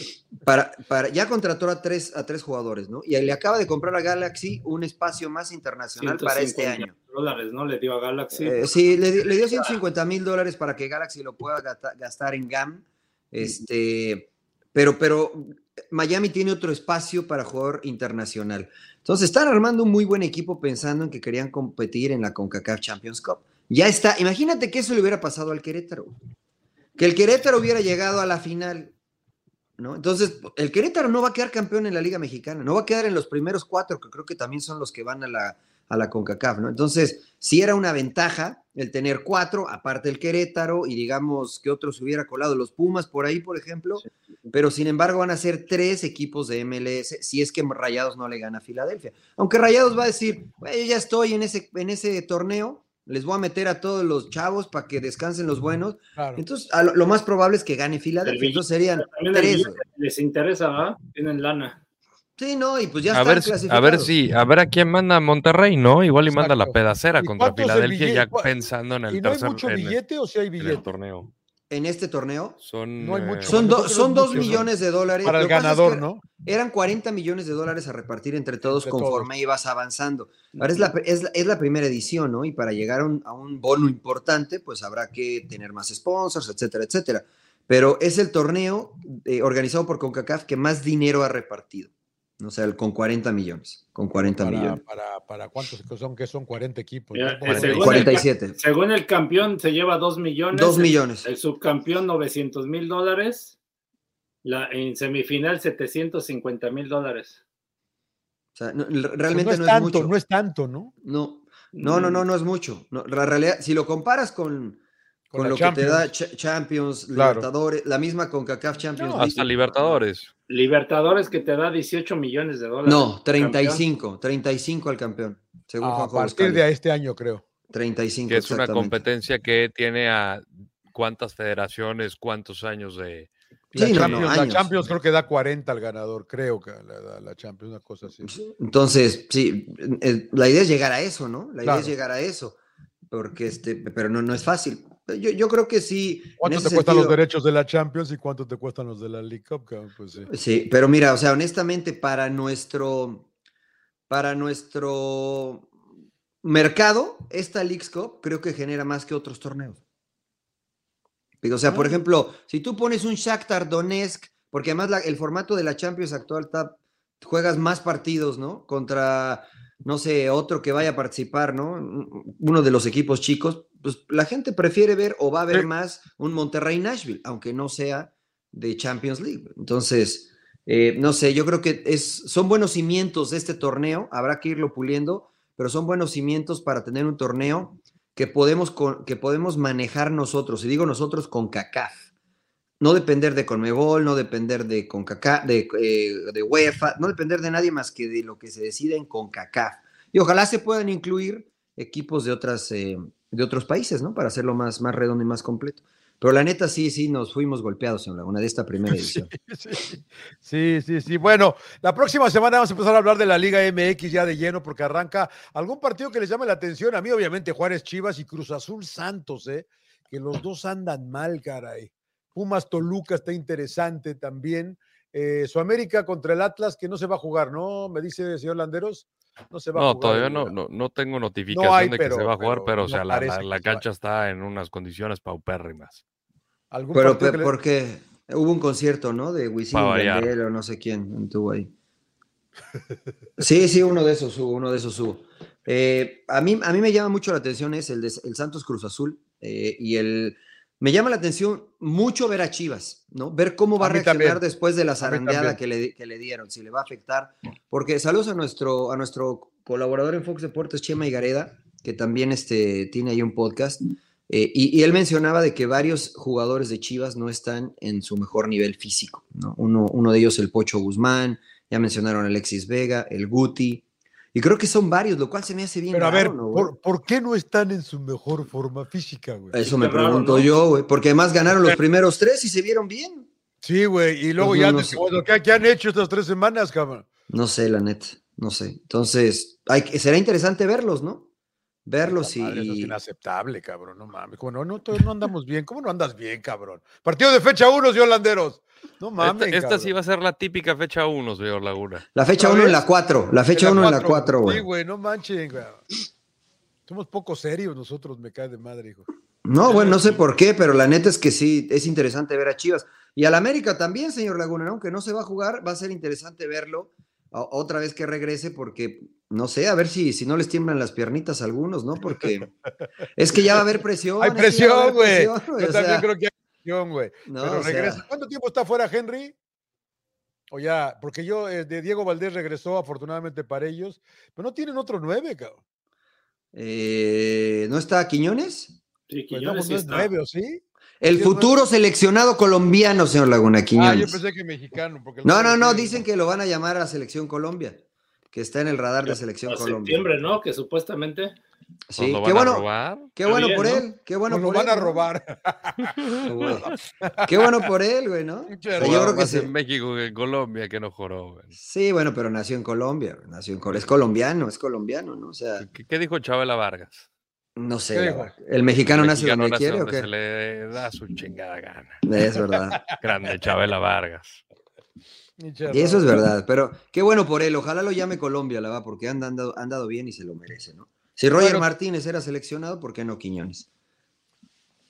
para, para, ya contrató a tres, a tres jugadores, ¿no? Y le acaba de comprar a Galaxy un espacio más internacional para este año. dólares, ¿no? Le dio a Galaxy. Eh, sí, le, le, dio 150 mil dólares para que Galaxy lo pueda gastar en GAM, este, pero, pero Miami tiene otro espacio para jugador internacional. Entonces, están armando un muy buen equipo pensando en que querían competir en la CONCACAF Champions Cup. Ya está. Imagínate que eso le hubiera pasado al Querétaro. Que el Querétaro hubiera llegado a la final. ¿no? Entonces, el Querétaro no va a quedar campeón en la Liga Mexicana. No va a quedar en los primeros cuatro, que creo que también son los que van a la, a la CONCACAF, ¿no? Entonces, sí era una ventaja el tener cuatro, aparte el Querétaro, y digamos que otros hubiera colado los Pumas por ahí, por ejemplo, pero sin embargo van a ser tres equipos de MLS si es que Rayados no le gana a Filadelfia. Aunque Rayados va a decir, yo ya estoy en ese, en ese torneo, les voy a meter a todos los chavos para que descansen los buenos. Entonces, lo, más probable es que gane Filadelfia. Entonces serían tres. Les interesa, ¿va? Tienen lana. Sí, no, y pues ya a ver, A ver si, a ver a quién manda Monterrey, ¿no? Igual y manda la pedacera contra Filadelfia ya pensando en el ¿Y no hay mucho billete o si hay billete? torneo en este torneo. Son, no hay mucho, son, son dos millones de dólares. Para el ganador, ¿no? Eran 40 millones de dólares a repartir entre todos conforme ibas avanzando. Ahora es la, es, la, primera edición, ¿no? Y para llegar a un, a un bono importante, pues habrá que tener más sponsors, etcétera, etcétera. Pero es el torneo eh, organizado por CONCACAF que más dinero ha repartido. O sea, con 40 millones. Con 40 millones. Para, para, cuántos son? que son 40 equipos? 47. Eh, según el campeón se lleva 2 millones. 2 millones. El, subcampeón 900 mil dólares. La, en semifinal 750 mil dólares. O sea, realmente no, es, tanto, mucho. No es tanto, ¿no? No, no, no, no, no es mucho. la realidad, si lo comparas con, con, lo que te da Champions, Libertadores, la misma con CACAF Champions. hasta Libertadores. Libertadores que te da 18 millones de dólares. No, 35, 35 al campeón. Según a partir de este año, creo. 35. Que es una competencia que tiene a cuántas federaciones, cuántos años de. La, Champions, la Champions creo que da 40 al ganador, creo que la, la Champions, una cosa así. Entonces, sí, eh, la idea es llegar a eso, ¿no? La idea es llegar a eso, porque este, pero no, no es fácil. Yo, yo creo que sí. ¿Cuánto te cuestan los derechos de la Champions y cuánto te cuestan los de la League Cup? Pues sí. sí, pero mira, o sea, honestamente, para nuestro, para nuestro mercado, esta League Cup creo que genera más que otros torneos. O sea, por ah. ejemplo, si tú pones un Shakhtar Donetsk, porque además el formato de la Champions actual está, juegas más partidos, ¿no? Contra, no sé, otro que vaya a participar, ¿no? Uno de los equipos chicos, pues la gente prefiere ver o va a ver más un Monterrey Nashville, aunque no sea de Champions League. Entonces, eh, no sé, yo creo que es, son buenos cimientos de este torneo, habrá que irlo puliendo, pero son buenos cimientos para tener un torneo que podemos, que podemos manejar nosotros, y digo nosotros con CACAF. No depender de Conmebol, no depender de, CONCACAF, de, eh, de UEFA, no depender de nadie más que de lo que se decide en CONCACAF. Y ojalá se puedan incluir equipos de, otras, eh, de otros países, ¿no? Para hacerlo más, más redondo y más completo. Pero la neta, sí, sí, nos fuimos golpeados en Laguna de esta primera edición. Sí, sí, sí, Bueno, la próxima semana vamos a empezar a hablar de la Liga MX ya de lleno, porque arranca algún partido que les llame la atención. A mí, obviamente, Juárez Chivas y Cruz Azul Santos, ¿eh? Que los dos andan mal, caray. Pumas Toluca está interesante también. Eh, América contra el Atlas, que no se va a jugar, ¿no? Me dice el señor Landeros. No se va a jugar. todavía no, no, no, tengo notificación de que se va a jugar, pero, o sea, la, la, cancha está en unas condiciones paupérrimas. Pero, porque hubo un concierto, ¿no? De Wisin o no sé quién estuvo ahí. Sí, sí, uno de esos hubo, uno de esos hubo. Eh, a, mí, a mí me llama mucho la atención es el, de, el Santos Cruz Azul eh, y el... Me llama la atención mucho ver a Chivas, ¿no? Ver cómo va a, reaccionar después de la zarandeada que le, que le, dieron, si le va a afectar. Porque saludos a nuestro, a nuestro colaborador en Fox Deportes, Chema Igareda, que también este, tiene ahí un podcast. Eh, y, él mencionaba de que varios jugadores de Chivas no están en su mejor nivel físico. Uno, uno de ellos el Pocho Guzmán, ya mencionaron Alexis Vega, el Guti, y creo que son varios, lo cual se me hace bien. Pero a ver, ¿por, qué no están en su mejor forma física, güey? Eso me pregunto yo, güey. Porque además ganaron los primeros tres y se vieron bien. Sí, güey. Y luego pues ya, ¿qué, han hecho estas tres semanas, cabrón? No sé, la neta. No sé. Entonces, hay, será interesante verlos, ¿no? verlos y. es inaceptable, cabrón, no mames. Bueno, no, no, andamos bien. ¿Cómo no andas bien, cabrón? Partido de fecha 1, señor Landeros. No mames. Esta, sí va a ser la típica fecha 1, señor Laguna. La fecha 1 en la 4. La fecha 1 en la 4, güey. Sí, güey, no manchen, güey. Somos poco serios nosotros, me cae de madre, hijo. No, bueno, no sé por qué, pero la neta es que sí, es interesante ver a Chivas. Y al América también, señor Laguna, aunque no se va a jugar, va a ser interesante verlo otra vez que regrese, porque no sé, a ver si, si no les tiemblan las piernitas a algunos, ¿no? Porque es que ya va a haber presión. Hay presión, güey. Yo también creo que hay presión, güey. Pero regresa. ¿Cuánto tiempo está fuera Henry? O ya, porque yo, eh, de Diego Valdés regresó afortunadamente para ellos, pero no tienen otro nueve, cabrón. Eh, ¿No está Quiñones? Sí, pues Quiñones no, es nueve, ¿o sí? El futuro seleccionado colombiano, señor Laguna Quiñones. Ah, yo pensé que mexicano. no, no, no, dicen que lo van a llamar a Selección Colombia, que está en el radar de Selección Colombia. septiembre, ¿no? Que supuestamente. Sí, qué bueno, qué bueno por él, qué bueno Nos por lo van a robar. qué bueno por él, güey, ¿no? yo creo que en México que en Colombia, que no joró, güey. Sí, bueno, pero nació en Colombia, nació en Colombia. Es colombiano, es colombiano, ¿no? O sea. ¿Qué, qué dijo Chabela Vargas? No sé. ¿El mexicano, nace donde quiere o qué? Se le da su chingada gana. Es verdad. Grande Chabela Vargas. Y eso es verdad, pero qué bueno por él. Ojalá lo llame Colombia, la va, porque han andado, han dado bien y se lo merece, ¿no? Si Roger Martínez era seleccionado, ¿por qué no Quiñones?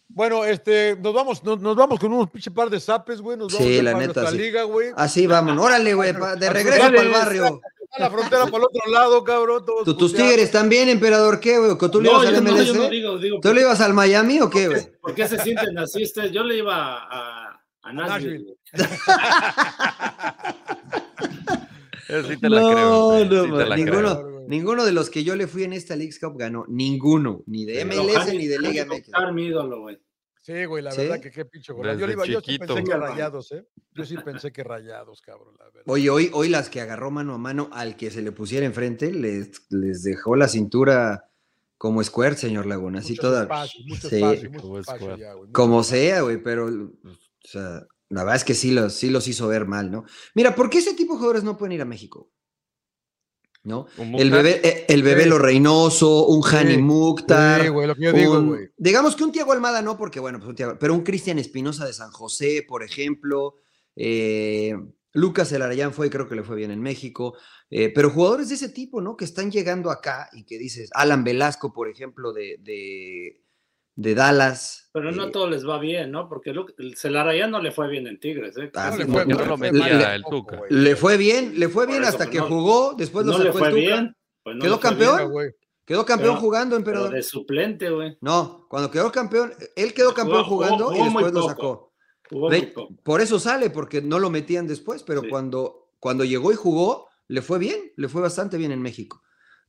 Bueno, este, nos vamos, nos, vamos con un pinche par de zapes, güey. Nos vamos sí, la neta. Sí. Liga, güey. Así vamos. Órale, güey, de regreso para el barrio la frontera por el otro lado, cabrón. ¿Tus tigres también, emperador? ¿Qué, güey? ¿Tú le ibas al MLS? No, digo, digo, ¿Tú le ibas al Miami o qué, güey? ¿Por qué se sienten así Yo le iba a, a Nashville. sí te la creo. No, ninguno, ninguno de los que yo le fui en esta League Cup ganó. Ninguno. Ni de MLS ni de Liga MX. mi ídolo, güey. Sí, güey, la verdad que qué pinche Yo, iba, yo sí pensé que rayados, ¿eh? Yo sí pensé que rayados, cabrón, la verdad. Oye, hoy, hoy las que agarró mano a mano al que se le pusiera enfrente, les, les dejó la cintura como square, señor Laguna, así toda. sí. como sea, güey, pero, o sea, la verdad es que sí los, sí los hizo ver mal, ¿no? Mira, ¿por qué ese tipo de jugadores no pueden ir a México? ¿No? El bebé, eh, el bebé lo Reynoso, un Hani Mukhtar. digamos que un Tiago Almada no, porque bueno, pues un pero un Cristian Espinosa de San José, por ejemplo. Eh, Lucas Elarayán fue, creo que le fue bien en México. Eh, pero jugadores de ese tipo, ¿no? Que están llegando acá y que dices, Alan Velasco, por ejemplo, de, de Dallas. Pero no todo les va bien, ¿no? Porque el Celarayán no le fue bien en Tigres, ¿eh? Ah, le, fue, le, fue bien, le fue bien hasta que jugó, después lo sacó el Bien, pues ¿Quedó campeón? quedó campeón jugando, emperador. de suplente, güey. No, cuando quedó campeón, él quedó campeón jugando y después lo sacó. por eso sale, porque no lo metían después, pero cuando, cuando llegó y jugó, le fue bien, le fue bastante bien en México.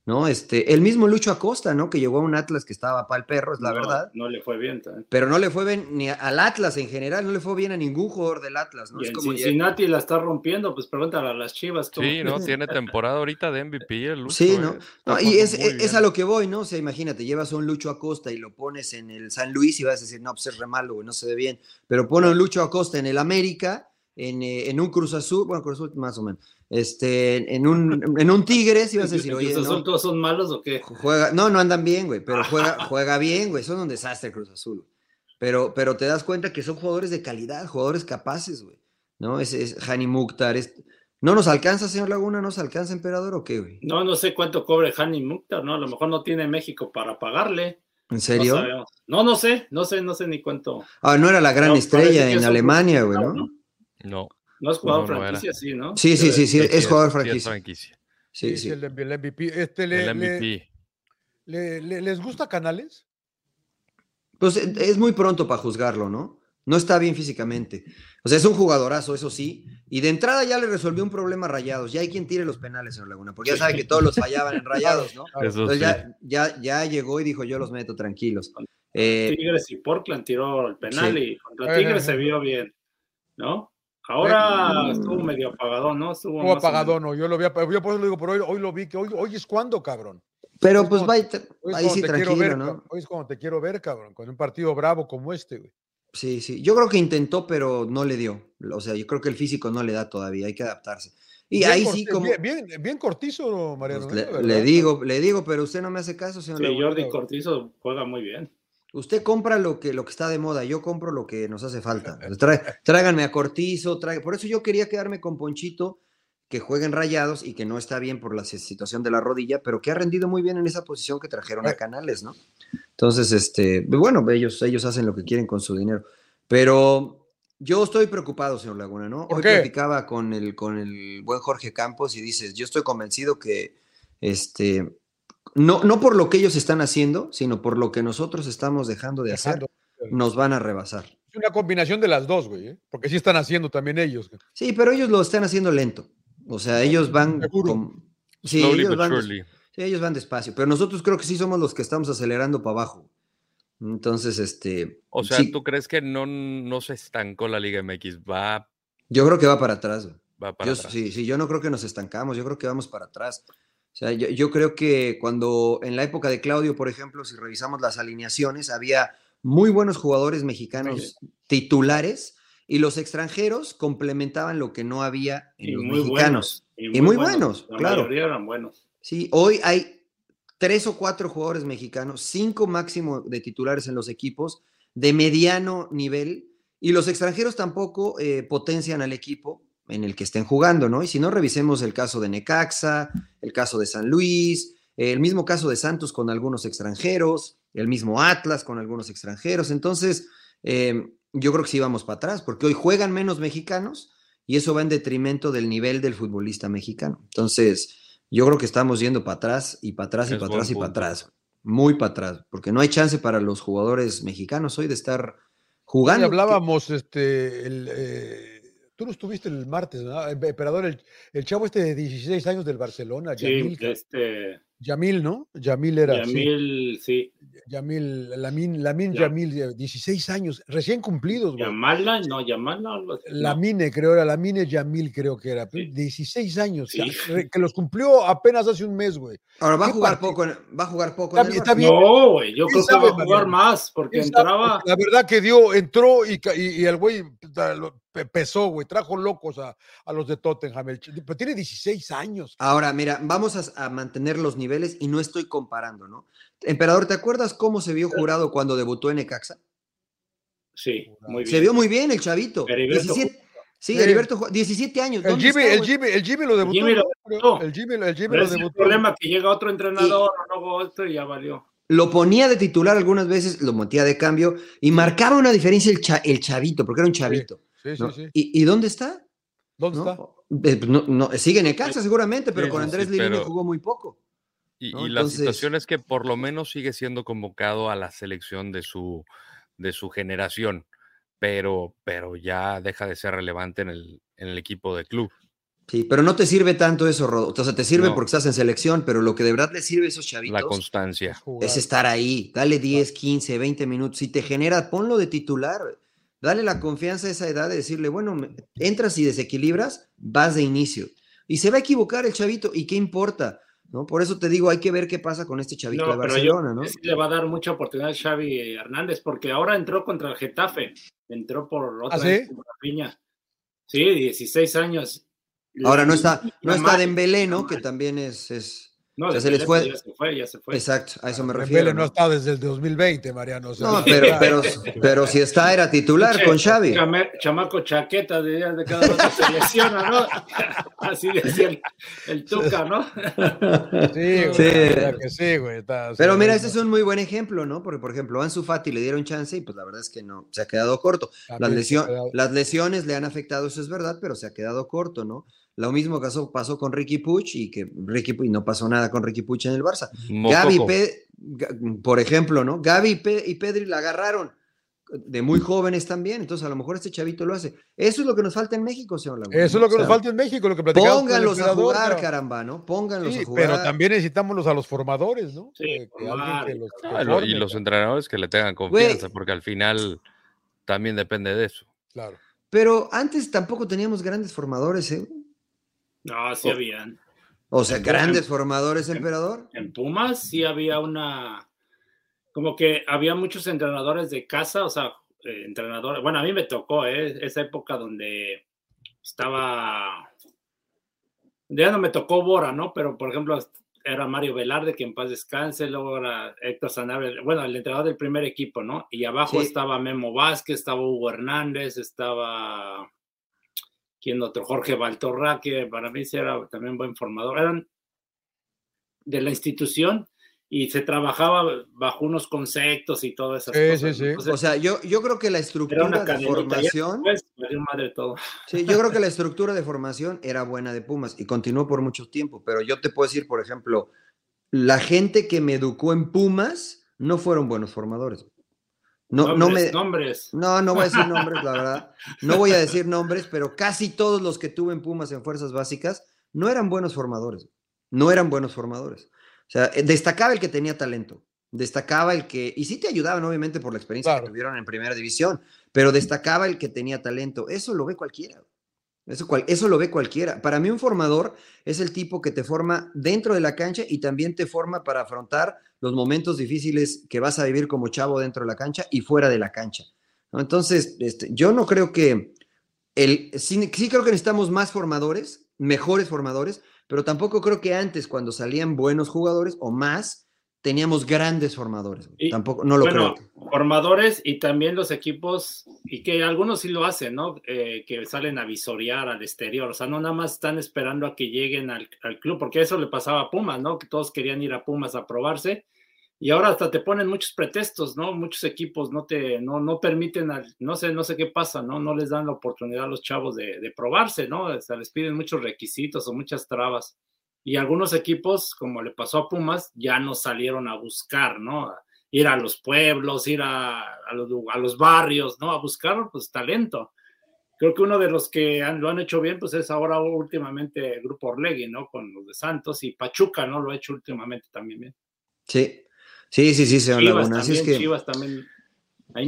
¿No? Este, el mismo Lucho Acosta, ¿no? Que llegó a un Atlas que estaba para el perro, es la verdad. No le fue bien. Pero no le fue bien ni al Atlas en general, no le fue bien a ningún jugador del Atlas, ¿no? Y es como Cincinnati la está rompiendo, pues pregúntale a las Chivas. Sí, ¿no? Tiene temporada ahorita de MVP el Lucho. Sí, ¿no? ¿eh? y es, a lo que voy, ¿no? O sea, imagínate, llevas a un Lucho Acosta y lo pones en el San Luis y vas a decir, no, pues es re malo, no se ve bien. Pero pone a un Lucho Acosta en el América, en, eh, en un Cruz Azul, bueno, Cruz Azul más o menos este, en un, en un Tigres ibas a decir, oye, ¿Cruz Azul todos son malos o qué? Juega, no, no andan bien, güey, pero juega, juega bien, güey, son un desastre Cruz Azul. Pero, pero te das cuenta que son jugadores de calidad, jugadores capaces, güey, ¿no? Es, es Hani Mukhtar, ¿no nos alcanza, señor Laguna, nos alcanza, emperador, o qué, güey? No, no sé cuánto cobre Hani Mukhtar, ¿no? A lo mejor no tiene México para pagarle. ¿En serio? No, no, sé, no sé, no sé ni cuánto. Ah, no era la gran estrella en Alemania, güey, ¿no? No. No es jugador franquicia, sí, ¿no? Sí, sí, sí, sí, es jugador franquicia. Sí, sí. El, MVP. Este, le, el MVP. Le, ¿Les gusta Canales? Pues eh, es muy pronto para juzgarlo, ¿no? No está bien físicamente. O sea, es un jugadorazo, eso sí. Y de entrada ya le resolvió un problema rayados. Ya hay quien tire los penales, señor Laguna, porque ya sabe que todos los fallaban en rayados, ¿no? Entonces ya, ya, ya llegó y dijo, yo los meto tranquilos. Eh, Tigres y Portland tiró el penal y contra Tigres se vio bien, ¿no? Ahora estuvo medio apagadón, ¿no? Estuvo, apagadón, no. Yo lo vi, yo por eso lo digo, pero hoy, hoy lo vi, que hoy, hoy es cuando, cabrón. Pero pues va ahí sí tranquilo, ver, ¿no? Hoy es cuando te quiero ver, cabrón, con un partido bravo como este, güey. Sí, sí. Yo creo que intentó, pero no le dio. O sea, yo creo que el físico no le da todavía, hay que adaptarse. Y ahí sí, como. Bien, bien, cortizo, Mariano. Pues ¿eh? le, digo, le digo, pero usted no me hace caso, señor. Sí, Jordi Cortizo juega muy bien. Usted compra lo que, lo que está de moda, yo compro lo que nos hace falta. tráiganme a Cortizo, por eso yo quería quedarme con Ponchito, que juega en rayados y que no está bien por la situación de la rodilla, pero que ha rendido muy bien en esa posición que trajeron a Canales, ¿no? Entonces, este, bueno, ellos, ellos hacen lo que quieren con su dinero. Pero yo estoy preocupado, señor Laguna, ¿no? Hoy platicaba con el, con el buen Jorge Campos y dices, yo estoy convencido que este, no, no por lo que ellos están haciendo, sino por lo que nosotros estamos dejando de hacer, nos van a rebasar. Es una combinación de las dos, güey, ¿eh? porque sí están haciendo también ellos. Sí, pero ellos lo están haciendo lento. O sea, ellos van... Sí, ellos van, sí, ellos van despacio, pero nosotros creo que sí somos los que estamos acelerando para abajo. Entonces, este... O sea, ¿tú crees que no, no se estancó la Liga MX? Va... Yo creo que va para atrás. Va para atrás. Sí, sí, yo no creo que nos estancamos, yo creo que vamos para atrás. O sea, yo, creo que cuando en la época de Claudio, por ejemplo, si revisamos las alineaciones, había muy buenos jugadores mexicanos titulares y los extranjeros complementaban lo que no había en los mexicanos. y, muy, buenos, claro. eran buenos. Sí, hoy hay tres o cuatro jugadores mexicanos, cinco máximo de titulares en los equipos, de mediano nivel, y los extranjeros tampoco eh, potencian al equipo en el que estén jugando, ¿no? Y si no, revisemos el caso de Necaxa, el caso de San Luis, el mismo caso de Santos con algunos extranjeros, el mismo Atlas con algunos extranjeros. Entonces, em, yo creo que sí vamos para atrás, porque hoy juegan menos mexicanos y eso va en detrimento del nivel del futbolista mexicano. Entonces, yo creo que estamos yendo para atrás y para atrás y para atrás y para atrás. Muy para atrás, porque no hay chance para los jugadores mexicanos hoy de estar jugando. hablábamos, este, el, eh, Tú no estuviste el martes, ¿no? Emperador, el, el, chavo este de 16 años del Barcelona. Sí, este... Yamil, ¿no? Yamil era. Yamil, sí. Yamil, Lamin, Lamin Yamil, 16 años, recién cumplidos, güey. Yamala, no, Yamala. Lamine, creo era, Lamine Yamil, creo que era. 16 años, que los cumplió apenas hace un mes, güey. Ahora va a jugar poco, va a jugar poco. Está, No, güey, yo creo que va a jugar más, porque entraba. La verdad que dio, entró y, y, y el güey pesó, güey, trajo locos a, los de Tottenham. pero tiene 16 años. Ahora, mira, vamos a, mantener los niveles y no estoy comparando, ¿no? Emperador, ¿te acuerdas cómo se vio jurado cuando debutó en Ecaxa? Sí, muy bien. Se vio muy bien el chavito. 17, sí, Heriberto, 17 años. El Jimmy, el, Jimmy, el Jimmy lo debutó. El Jimmy lo, debutó. El problema que llega otro entrenador o no otro y ya valió lo ponía de titular algunas veces, lo metía de cambio y marcaba una diferencia el, el chavito, porque era un chavito. ¿Y, dónde está? ¿Dónde está? Eh, no, sigue en casa seguramente, pero con Andrés Lilini jugó muy poco. Y, la situación es que por lo menos sigue siendo convocado a la selección de su, de su generación, pero, pero ya deja de ser relevante en el, en el equipo de club. Sí, pero no te sirve tanto eso, Rodo. O sea, te sirve porque estás en selección, pero lo que de verdad le sirve a esos chavitos. La constancia. Es estar ahí. Dale 10, 15, 20 minutos. Si te genera, ponlo de titular. Dale la confianza a esa edad de decirle, bueno, entras y desequilibras, vas de inicio. Y se va a equivocar el chavito, ¿y qué importa? ¿No? Por eso te digo, hay que ver qué pasa con este chavito de Barcelona, ¿no? le va a dar mucha oportunidad a Xavi Hernández, porque ahora entró contra el Getafe, entró por otra ¿Ah, sí? piña. Sí, 16 años. Ahora no está, no está Dembélé, ¿no? Que también es, es no, ya se les fue. Ya se fue, ya se fue. Exacto, a eso me refiero. ¿no? está desde el 2020, Mariano. no, pero, pero, pero, si está, era titular con Xavi. chamaco chaqueta de, de cada uno se lesiona, ¿no? Así decía el, el Tuca, ¿no? Sí, güey, sí. Que sí, güey pero mira, este es un muy buen ejemplo, ¿no? Porque, por ejemplo, Ansu Fati le dieron chance y pues la verdad es que no, se ha quedado corto. Las, las lesiones le han afectado, eso es verdad, pero se ha quedado corto, ¿no? Lo mismo pasó, pasó con Ricky Puch y que Ricky y no pasó nada con Ricky Puch en el Barça. Gaby, por ejemplo, ¿no? Gaby y, Pedri la agarraron de muy jóvenes también, entonces a lo mejor este chavito lo hace. Eso es lo que nos falta en México, señor Laguna. Eso es lo que nos falta en México, lo que platicamos. Pónganlos a jugar, caramba, ¿no? Pónganlos a jugar. Pero también necesitamos a los formadores, ¿no? Sí, y los entrenadores que le tengan confianza, porque al final también depende de eso. Claro. Pero antes tampoco teníamos grandes formadores, ¿eh? No, sí habían. O sea, grandes formadores, emperador. En Pumas sí había una, como que había muchos entrenadores de casa, o sea, eh, entrenadores, bueno, a mí me tocó, ¿eh? esa época donde estaba, ya no me tocó Bora, ¿no? Pero, por ejemplo, era Mario Velarde, que en paz descanse, luego era Héctor Sanabria, bueno, el entrenador del primer equipo, ¿no? Y abajo estaba Memo Vázquez, estaba Hugo Hernández, estaba quien otro, Jorge Baltorra, que para mí era también buen formador, eran de la institución y se trabajaba bajo unos conceptos y todo eso. Sí, sí, sí. o sea, yo, yo creo que la estructura de formación. Sí, yo creo que la estructura de formación era buena de Pumas y continuó por mucho tiempo, pero yo te puedo decir, por ejemplo, la gente que me educó en Pumas no fueron buenos formadores. No, no, me, nombres. no, no voy a decir nombres, la verdad. No voy a decir nombres, pero casi todos los que tuve en Pumas en fuerzas básicas no eran buenos formadores. No eran buenos formadores. O sea, eh, destacaba el que tenía talento. Destacaba el que, y sí te ayudaban obviamente por la experiencia que tuvieron en primera división, pero destacaba el que tenía talento. Eso lo ve cualquiera. Eso, eso lo ve cualquiera. Para mí un formador es el tipo que te forma dentro de la cancha y también te forma para afrontar los momentos difíciles que vas a vivir como chavo dentro de la cancha y fuera de la cancha. Entonces, este, yo no creo que el, sí, creo que necesitamos más formadores, mejores formadores, pero tampoco creo que antes, cuando salían buenos jugadores o más, teníamos grandes formadores. Tampoco, no lo creo. Formadores y también los equipos, y que algunos sí lo hacen, ¿no? Eh, que salen a visorear al exterior, o sea, no nada más están esperando a que lleguen al, club, porque eso le pasaba a Pumas, ¿no? Que todos querían ir a Pumas a probarse. Y ahora hasta te ponen muchos pretextos, ¿no? Muchos equipos no te, no, no permiten, no sé, no sé qué pasa, ¿no? No les dan la oportunidad a los chavos de, de probarse, ¿no? O sea, les piden muchos requisitos o muchas trabas y algunos equipos, como le pasó a Pumas, ya no salieron a buscar, ¿no? Ir a los pueblos, ir a, los, barrios, ¿no? A buscar, pues, talento. creo que uno de los que lo han hecho bien, pues es ahora últimamente el grupo Orlegui, ¿no? Con los de Santos y Pachuca, ¿no? Lo ha hecho últimamente también bien. Sí, sí, sí, sí, señor Laguna. Así es que... Chivas también.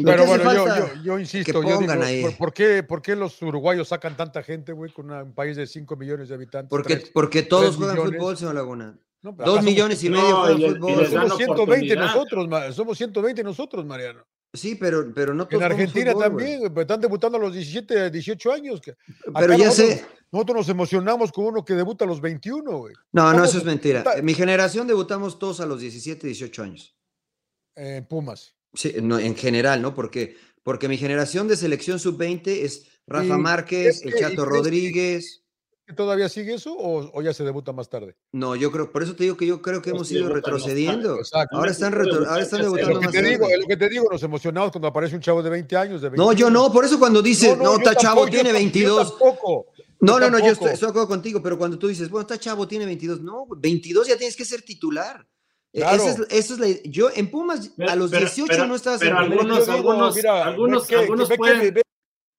Pero bueno, yo, yo, insisto, yo digo, ¿por, qué, ¿por, qué, los uruguayos sacan tanta gente, güey, con un país de 5 millones de habitantes? Porque, porque todos juegan fútbol, señor Laguna. Dos millones y medio juegan fútbol. somos 120 nosotros, somos 120 nosotros, Mariano. Sí, pero, pero no todos En Argentina también, están debutando a los 17, 18 años. pero ya sé. Nosotros nos emocionamos con uno que debuta a los 21, güey. No, no, eso es mentira. En mi generación debutamos todos a los 17, 18 años. En Pumas. Sí, no, en general, ¿no? Porque, porque mi generación de selección sub-20 es Rafa Márquez, el Chato Rodríguez. ¿Todavía sigue eso o, ya se debuta más tarde? No, yo creo, por eso te digo que yo creo que hemos ido retrocediendo. Ahora están, ahora están debutando lo que más te Digo, lo que te digo, nos emocionamos cuando aparece un chavo de 20 años. De no, yo no, por eso cuando dices, no, está chavo, tiene 22. no, no, no, yo estoy, estoy, de acuerdo contigo, pero cuando tú dices, bueno, está chavo, tiene 22, no, 22 ya tienes que ser titular. E, claro. Esa es, es la, yo en Pumas a los 18 no estabas pero en algunos, algunos, mira, algunos, algunos, pueden,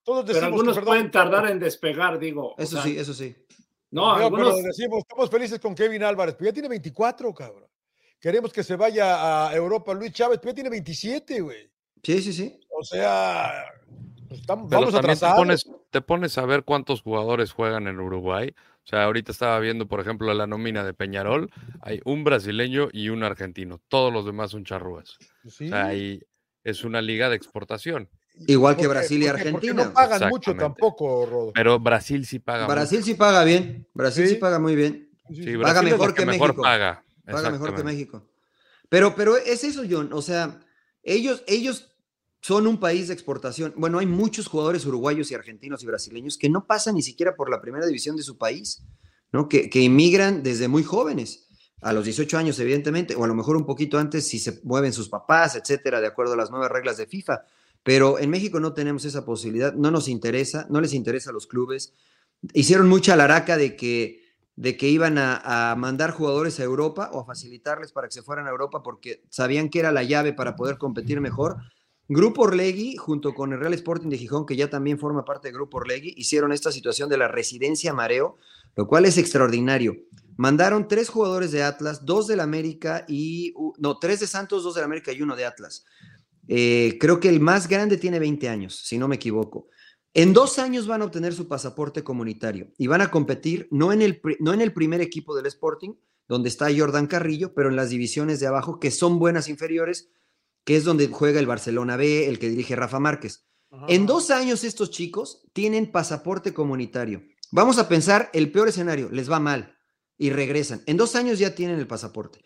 todos pero algunos pueden tardar en despegar, digo. Eso sí, eso sí. No, algunos... pero decimos, estamos felices con Kevin Álvarez, pero ya tiene 24, cabrón. Queremos que se vaya a Europa Luis Chávez, pero ya tiene 27, güey. Sí, sí, sí. O sea, estamos, vamos atrasados. Te pones, te pones a ver cuántos jugadores juegan en Uruguay. O sea, ahorita estaba viendo, por ejemplo, la nómina de Peñarol. Hay un brasileño y un argentino. Todos los demás son charrúas. O sea, ahí es una liga de exportación. Igual que Brasil y Argentina. no pagan mucho tampoco, Rodo. Pero Brasil sí paga. Brasil sí paga bien. Brasil sí, paga muy bien. paga mejor que, México. Paga. paga mejor que México. Pero, pero es eso, John. O sea, ellos, ellos son un país de exportación. Bueno, hay muchos jugadores uruguayos y argentinos y brasileños que no pasan ni siquiera por la primera división de su país, ¿no? Que, que inmigran desde muy jóvenes a los 18 años, evidentemente, o a lo mejor un poquito antes si se mueven sus papás, etcétera, de acuerdo a las nuevas reglas de FIFA. Pero en México no tenemos esa posibilidad, no nos interesa, no les interesa a los clubes. Hicieron mucha laraca de que, de que iban a, mandar jugadores a Europa o a facilitarles para que se fueran a Europa porque sabían que era la llave para poder competir mejor. Grupo Orlegui, junto con el Real Sporting de Gijón, que ya también forma parte del Grupo Orlegui, hicieron esta situación de la residencia mareo, lo cual es extraordinario. Mandaron tres jugadores de Atlas, dos del América y, no, tres de Santos, dos del América y uno de Atlas. Eh, creo que el más grande tiene 20 años, si no me equivoco. En dos años van a obtener su pasaporte comunitario y van a competir no en el, no en el primer equipo del Sporting, donde está Jordan Carrillo, pero en las divisiones de abajo, que son buenas inferiores, que es donde juega el Barcelona B, el que dirige Rafa Márquez. En dos años estos chicos tienen pasaporte comunitario. Vamos a pensar el peor escenario, les va mal y regresan. En dos años ya tienen el pasaporte.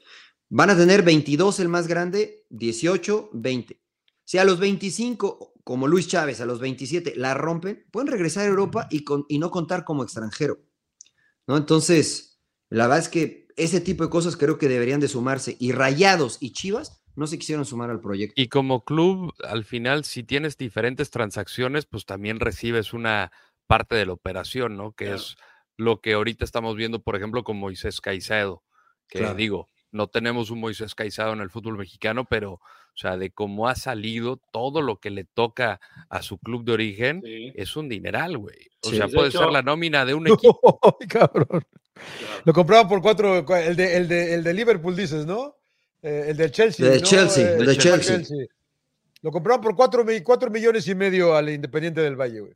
Van a tener 22 el más grande, 18, 20. Si a los 25, como Luis Chávez, a los 27 la rompen, pueden regresar a Europa y, y no contar como extranjero. ¿no? Entonces, la verdad es que ese tipo de cosas creo que deberían de sumarse. Y Rayados y Chivas no se quisieron sumar al proyecto. Y como club, al final, si tienes diferentes transacciones, pues también recibes una parte de la operación, ¿no? Que es lo que ahorita estamos viendo, por ejemplo, con Moisés Caicedo, que digo, no tenemos un Moisés Caicedo en el fútbol mexicano, pero o sea, de cómo ha salido todo lo que le toca a su club de origen, es un dineral, güey. O sea, puede ser la nómina de un equipo. cabrón. Lo compraban por cuatro, el de, el de, el de Liverpool, dices, ¿no? Eh, el del Chelsea. De Chelsea, eh, el de Chelsea. Lo compraban por cuatro, cuatro, millones y medio al Independiente del Valle, güey.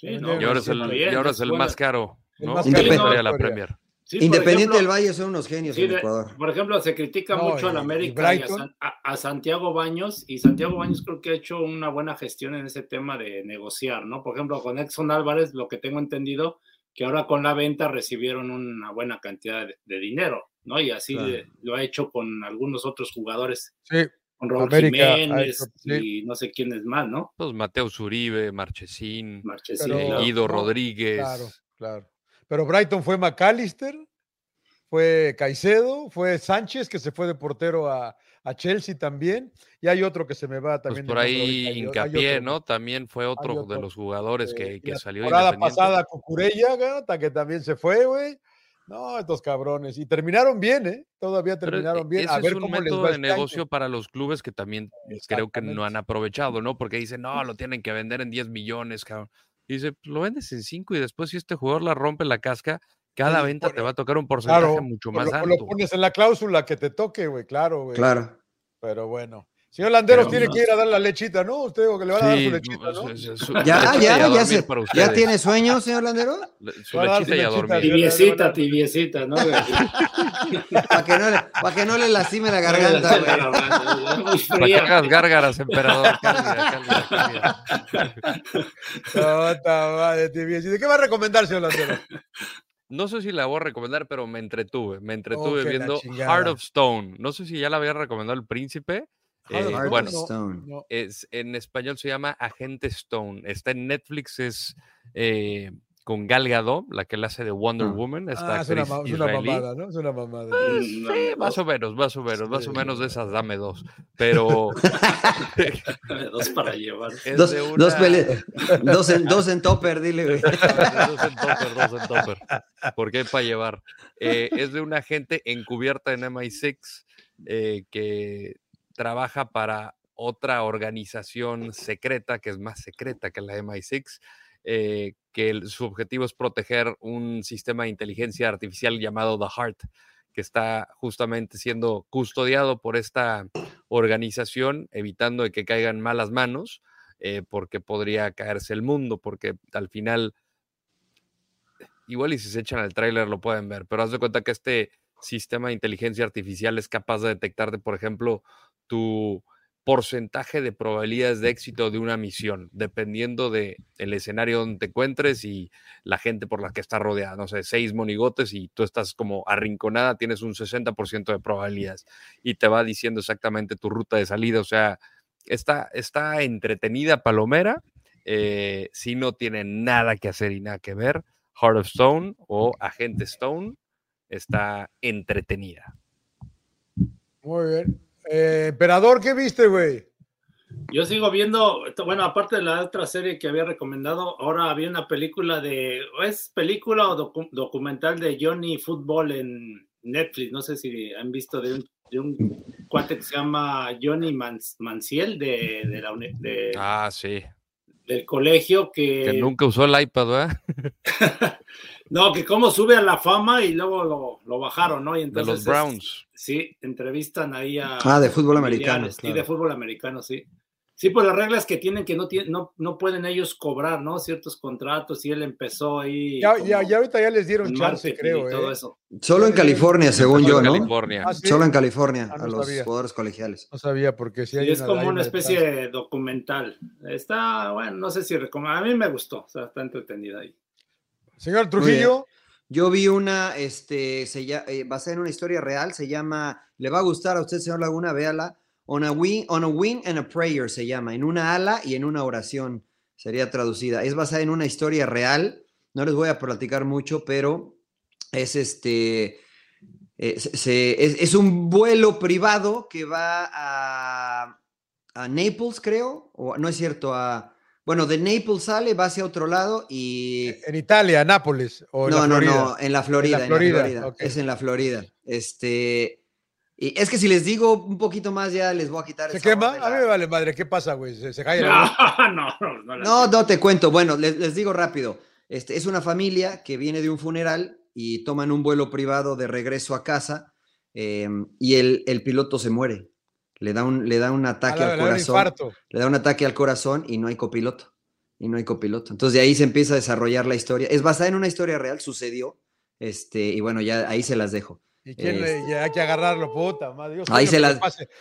y ahora es el, y ahora es el más caro, ¿no? La Premier. Independiente del Valle son unos genios en Ecuador. Por ejemplo, se critica mucho al América y, a, Santiago Baños, y Santiago Baños creo que ha hecho una buena gestión en ese tema de negociar, ¿no? Por ejemplo, con Exxon Álvarez, lo que tengo entendido, que ahora con la venta recibieron una buena cantidad de, dinero, ¿no? Y así lo ha hecho con algunos otros jugadores. Sí. Con Raúl Jiménez y no sé quién es más, ¿no? Pues Mateo Zuribe, Marchesín, Marchesín Guido Rodríguez. Claro, claro. Pero Brighton fue McAllister, fue Caicedo, fue Sánchez, que se fue de portero a, Chelsea también, y hay otro que se me va pues también. por ahí hincapié, ¿no? También fue otro, de los jugadores que, que la salió. La temporada pasada Cucurella, hasta que también se fue, güey. No, estos cabrones. Y terminaron bien, ¿eh? Todavía terminaron e, bien. a ver es un cómo método de negocio para los clubes que también creo que no han aprovechado, ¿no? Porque dicen, no, lo tienen que vender en 10 millones, cabrón. Y dice, pues, lo vendes en 5 y después si este jugador la rompe la casca, cada venta te va a tocar un porcentaje mucho más alto. Lo pones en la cláusula que te toque, güey, claro, güey. Claro. Pero bueno. Señor Landeros tiene que ir a dar la lechita, ¿no? Usted digo que le van a dar su lechita, ¿no? ya, ya, ya, se, ¿Ya tiene sueño, señor Landero? Su lechita y a dormir. Tibiecita, tibiecita, ¿no? Para que, no le, pa que no le lastime la garganta, güey. Para que hagas gárgaras, emperador. ¿Qué va a recomendar, señor Landero? No sé si la voy a recomendar, pero me entretuve. Me entretuve oh, viendo Heart of Stone. No sé si ya la había recomendado el príncipe. Eh, bueno, es, en español se llama Agente Stone. Está en Netflix, es eh, con Gal Gadot, la que la hace de Wonder ah. Woman. Ah, es, una, mamada, ¿no? Es una mamada. Pues, sí, más o menos, más o menos, más o menos de esas, dame dos. Pero. dame dos para llevar. Dos, dos, dos, en, dos en topper, dile, güey. dos en topper, dos en topper. Porque hay para llevar. Eh, es de una gente encubierta en MI6 que trabaja para otra organización secreta, que es más secreta que la MI6, eh, que su objetivo es proteger un sistema de inteligencia artificial llamado The Heart, que está justamente siendo custodiado por esta organización, evitando que caigan malas manos, eh, porque podría caerse el mundo, porque al final, igual y si se echan al tráiler lo pueden ver, pero haz de cuenta que este sistema de inteligencia artificial es capaz de detectarte, por ejemplo, tu porcentaje de probabilidades de éxito de una misión, dependiendo del el escenario donde te encuentres y la gente por la que estás rodeada. No sé, seis monigotes y tú estás como arrinconada, tienes un 60% de probabilidades y te va diciendo exactamente tu ruta de salida. O sea, está, está entretenida, palomera, eh, si no tiene nada que hacer y nada que ver. Heart of Stone o Agente Stone está entretenida. Muy bien. Eh, Emperador, ¿qué viste, güey? Yo sigo viendo, bueno, aparte de la otra serie que había recomendado, ahora había una película de, ¿es película o documental de Johnny Football en Netflix? No sé si han visto de un, cuate que se llama Johnny Manciel de, de la de, Ah, sí. Del colegio que... Que nunca usó el iPad, ¿verdad? no, que cómo sube a la fama y luego lo, bajaron, ¿no? Y entonces, de los Browns. Sí, entrevistan ahí a. Ah, de fútbol americano. Sí, de fútbol americano, sí. Sí, pues las reglas que tienen que no, no, no pueden ellos cobrar, ¿no? Ciertos contratos y él empezó ahí. Ya, ya, ya ahorita ya les dieron chance, creo. Todo ¿eh? eso. Solo en California, según yo, ¿no? California. ¿Ah, Solo en California, ah, a los jugadores colegiales. No sabía, porque si hay. es como una especie de documental. Está, bueno, no sé si recomiendo. A mí me gustó, o sea, está entretenida ahí. Señor Trujillo. Yo vi una, este, se eh, basada en una historia real, se llama, le va a gustar a usted, señor Laguna, véala. On a, wing, on a wing and a prayer se llama, en una ala y en una oración sería traducida. Es basada en una historia real, no les voy a platicar mucho, pero es este, eh, es, un vuelo privado que va a, a Naples, creo, o no es cierto, a, bueno, de Naples sale, va hacia otro lado y. En Italia, Nápoles. O no, no, no, en la Florida. En la Florida, Es en la Florida. Este. Y es que si les digo un poquito más, ya les voy a quitar. ¿Se quema? A mí me vale madre. ¿Qué pasa, güey? ¿Se, cae no, no, no, no, no, te cuento. Bueno, les, digo rápido. Este, es una familia que viene de un funeral y toman un vuelo privado de regreso a casa em, y el, el piloto se muere le da un, le da un ataque al corazón. Le da un ataque al corazón y no hay copiloto. Y no hay copiloto. Entonces de ahí se empieza a desarrollar la historia. Es basada en una historia real, sucedió. Este, y bueno, ya ahí se las dejo. ¿Y quién le, este hay que agarrarlo, puta madre? Yo ahí se las.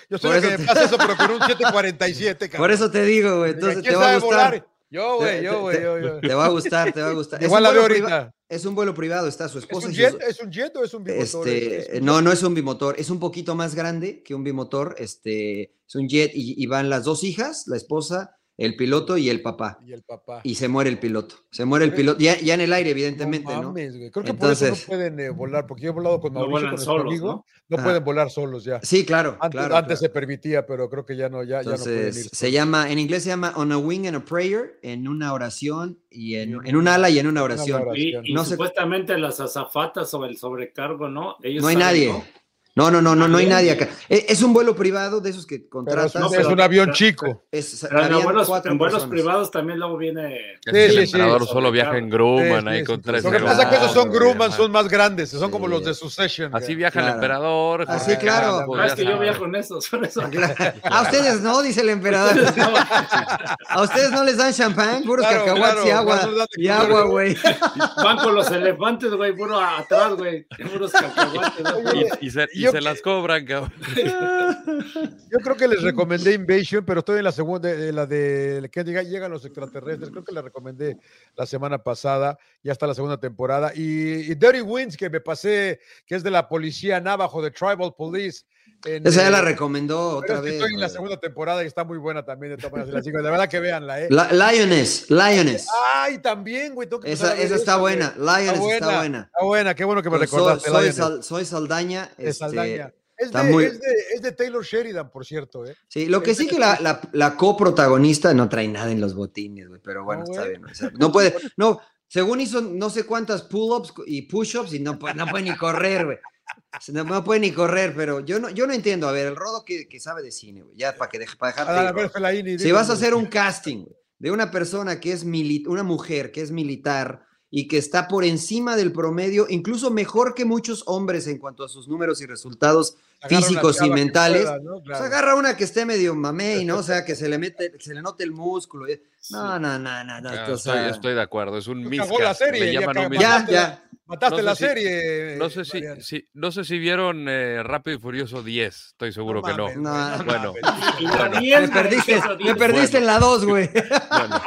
Yo sé que me pase eso, pero con un 747, Por eso te digo, güey. Entonces te va a gustar. Yo, güey, yo, güey. Yo, Te va a gustar, te va a gustar. Igual la veo ahorita. Es un vuelo privado, está su esposa. ¿Es un jet, ¿Es un jet o es un bimotor? Este, no, no es un bimotor, es un poquito más grande que un bimotor. Este, es un jet y, y van las dos hijas, la esposa el piloto y el papá. Y el papá. Y se muere el piloto. Se muere el piloto. Ya, ya en el aire, evidentemente, ¿no? Mames, ¿no? Creo que por eso no pueden eh, volar, porque yo he volado con Mauricio, no con solos, ¿no? no ah. pueden volar solos ya. Sí, claro. Antes, claro, antes se permitía, pero creo que ya no, ya, Entonces, ya no pueden ir. Se llama, en inglés se llama On a Wing and a Prayer, en una oración y en, en un ala y en una oración. Y, y no supuestamente las azafatas o el sobrecargo, ¿no? Ellos no hay nadie. No, no, no, no, no hay nadie acá. E, es, un vuelo privado de esos que contratas. es, un avión chico. Es, en vuelos, privados también luego viene. Sí, el emperador solo viaja en Grumman ahí con tres. Lo que pasa es que esos son Grumman, son más grandes, son como los de Succession. Así viaja el emperador. Así, claro. No, es que yo viajo en esos. A ustedes no, dice el emperador. A ustedes no les dan champán, puros cacahuates y agua. Y agua, güey. Van con los elefantes, güey, puro atrás, güey. Puros cacahuates. Y se las cobran, cabrón. Yo creo que les recomendé Invasion, pero estoy en la segunda, la de que llegan los extraterrestres. Creo que la recomendé la semana pasada, ya está la segunda temporada. Y, Dirty Winds, que me pasé, que es de la policía Navajo, de Tribal Police. Esa ya la recomendó otra vez. Estoy en la segunda temporada y está muy buena también. De, todas de verdad que veanla, ¿eh? Lioness, Lioness. Ay, también, güey. Esa, esa está buena. Lioness está buena. Está buena, qué bueno que me pues recordaste. Soy, Saldaña. Es este, Saldaña. Es de, es, de, Taylor Sheridan, por cierto. ¿eh? Sí, lo que sí que la, la, la, coprotagonista no trae nada en los botines, güey, pero bueno, está bien. no puede, no, según hizo no sé cuántas pull-ups y push-ups y no, no puede ni correr, güey. No, puede ni correr, pero yo no, yo no entiendo. A ver, el rodo que, que sabe de cine, güey, ya para que deje, para dejarte. si vas a hacer un casting de una persona que es militar, una mujer que es militar y que está por encima del promedio, incluso mejor que muchos hombres en cuanto a sus números y resultados físicos y mentales. Pues agarra una que esté medio mamey, ¿no? O sea, que se le mete, se le note el músculo. No, no, no, no, no. estoy, de acuerdo, es un miscast. ya, ya, Mataste la serie. No sé si, no sé si vieron eh, Rápido y Furioso 10, estoy seguro que no. bueno, me perdiste, me perdiste en la 2, güey. Bueno,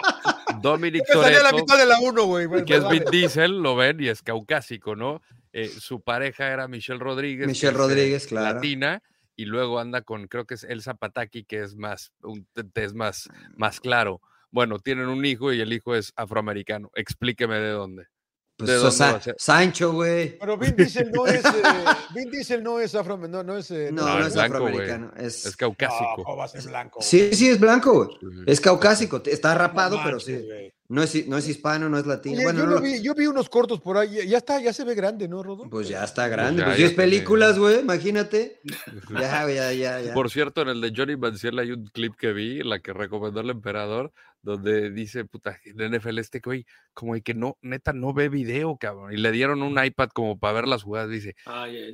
Dominic Toretto, la mitad de la 1, güey. que es Vin Diesel, lo ven y es caucásico, ¿no? Eh, su pareja era Michelle Rodríguez. Michelle eh, Rodríguez, claro. Latina y luego anda con, creo que es Elsa Pataki, que es más, un es más, más claro. Bueno, tienen un hijo y el hijo es afroamericano. Explíqueme de dónde. Pues Sancho, güey. Pero Vin Diesel no es, eh, Vin Diesel no es afro, no, no es, eh, no, no, es, afroamericano. Es, es, caucásico. No, va a ser blanco. Sí, sí, es blanco, güey. Es caucásico. Está rapado, pero sí. No es, no es hispano, no es latino. bueno, yo, no, vi, yo vi unos cortos por ahí. Ya está, ya se ve grande, ¿no, Rodo? Pues ya está grande. Pues, pues películas, güey, imagínate. Ya, ya, ya, ya. Por cierto, en el de Johnny Manciel hay un clip que vi, la que recomendó el emperador, donde dice, puta, el NFL este, güey, como que no, neta, no ve video, cabrón. Y le dieron un iPad como para ver las jugadas. Dice,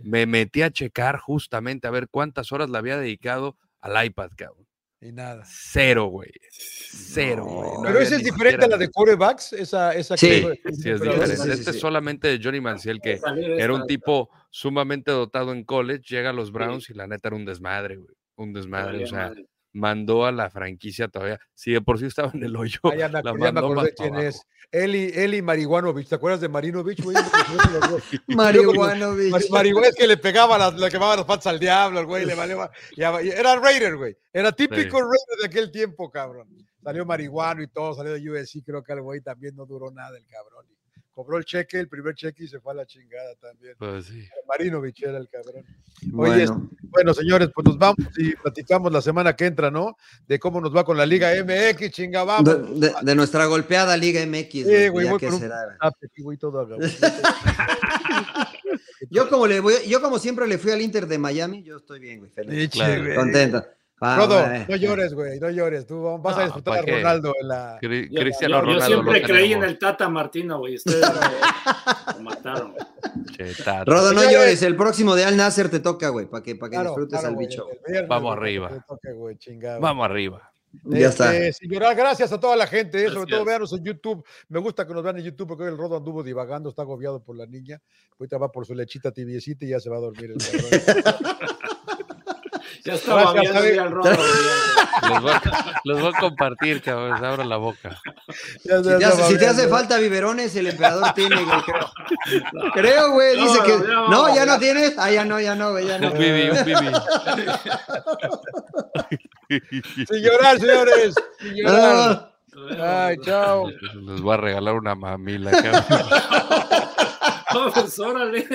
me metí a checar justamente a ver cuántas horas le había dedicado al iPad, cabrón. Y nada. Cero, güey. Cero, güey. Pero esa es diferente a la de corebacks, esa, esa sí, sí, es diferente. este es solamente de Johnny Manciel, que era un tipo sumamente dotado en college, llega a los Browns y la neta era un desmadre, güey. Un desmadre. o sea, mandó a la franquicia todavía. Si de por sí estaba en el hoyo. ya me, la mandó quién es. Eli, Eli Marihuanovich, ¿te acuerdas de Marinovich? Güey? Marihuanovich. Marihuana es que le pegaba, las, le quemaba las patas al diablo, el güey, le valía. Era Raider, güey. Era típico Raider de aquel tiempo, cabrón. Salió marihuano y todo, salió de USC, creo que el güey también no duró nada, el cabrón cobró el cheque, el primer cheque y se fue a la chingada también. Pues sí. Marinovich era el cabrón. Oye, bueno. señores, pues nos vamos y platicamos la semana que entra, ¿no? De cómo nos va con la Liga MX, chinga, vamos. De, nuestra golpeada Liga MX. Sí, güey, voy será, yo como le voy, yo como siempre le fui al Inter de Miami, yo estoy bien, güey, feliz. Contento. Rodo, no llores, güey, no llores. Tú vas a disfrutar a Ronaldo en la. Cristiano Ronaldo. Yo siempre creí en el Tata Martino, güey. Ustedes lo mataron, güey. Rodo, no llores. El próximo de Al Nasser te toca, güey, para que, que disfrutes al bicho. Vamos arriba. Vamos arriba. Ya está. Este, gracias a toda la gente, eh, sobre todo véanos en YouTube. Me gusta que nos vean en YouTube porque hoy el Rodo anduvo divagando, está agobiado por la niña. Ahorita va por su lechita tibiecita y ya se va a dormir el Ya estaba viendo al rodo. Los voy, a, compartir, cabrón. Abro la boca. si, te hace, falta biberones, el emperador tiene, creo. Creo, güey. Dice que. No, ya no tienes. Ah, ya no, ya no, güey. Ya no. Un bibi, un bibi. Sin llorar, señores. Sin llorar. Ay, chao. Les voy a regalar una mamila, cabrón. Vamos, órale.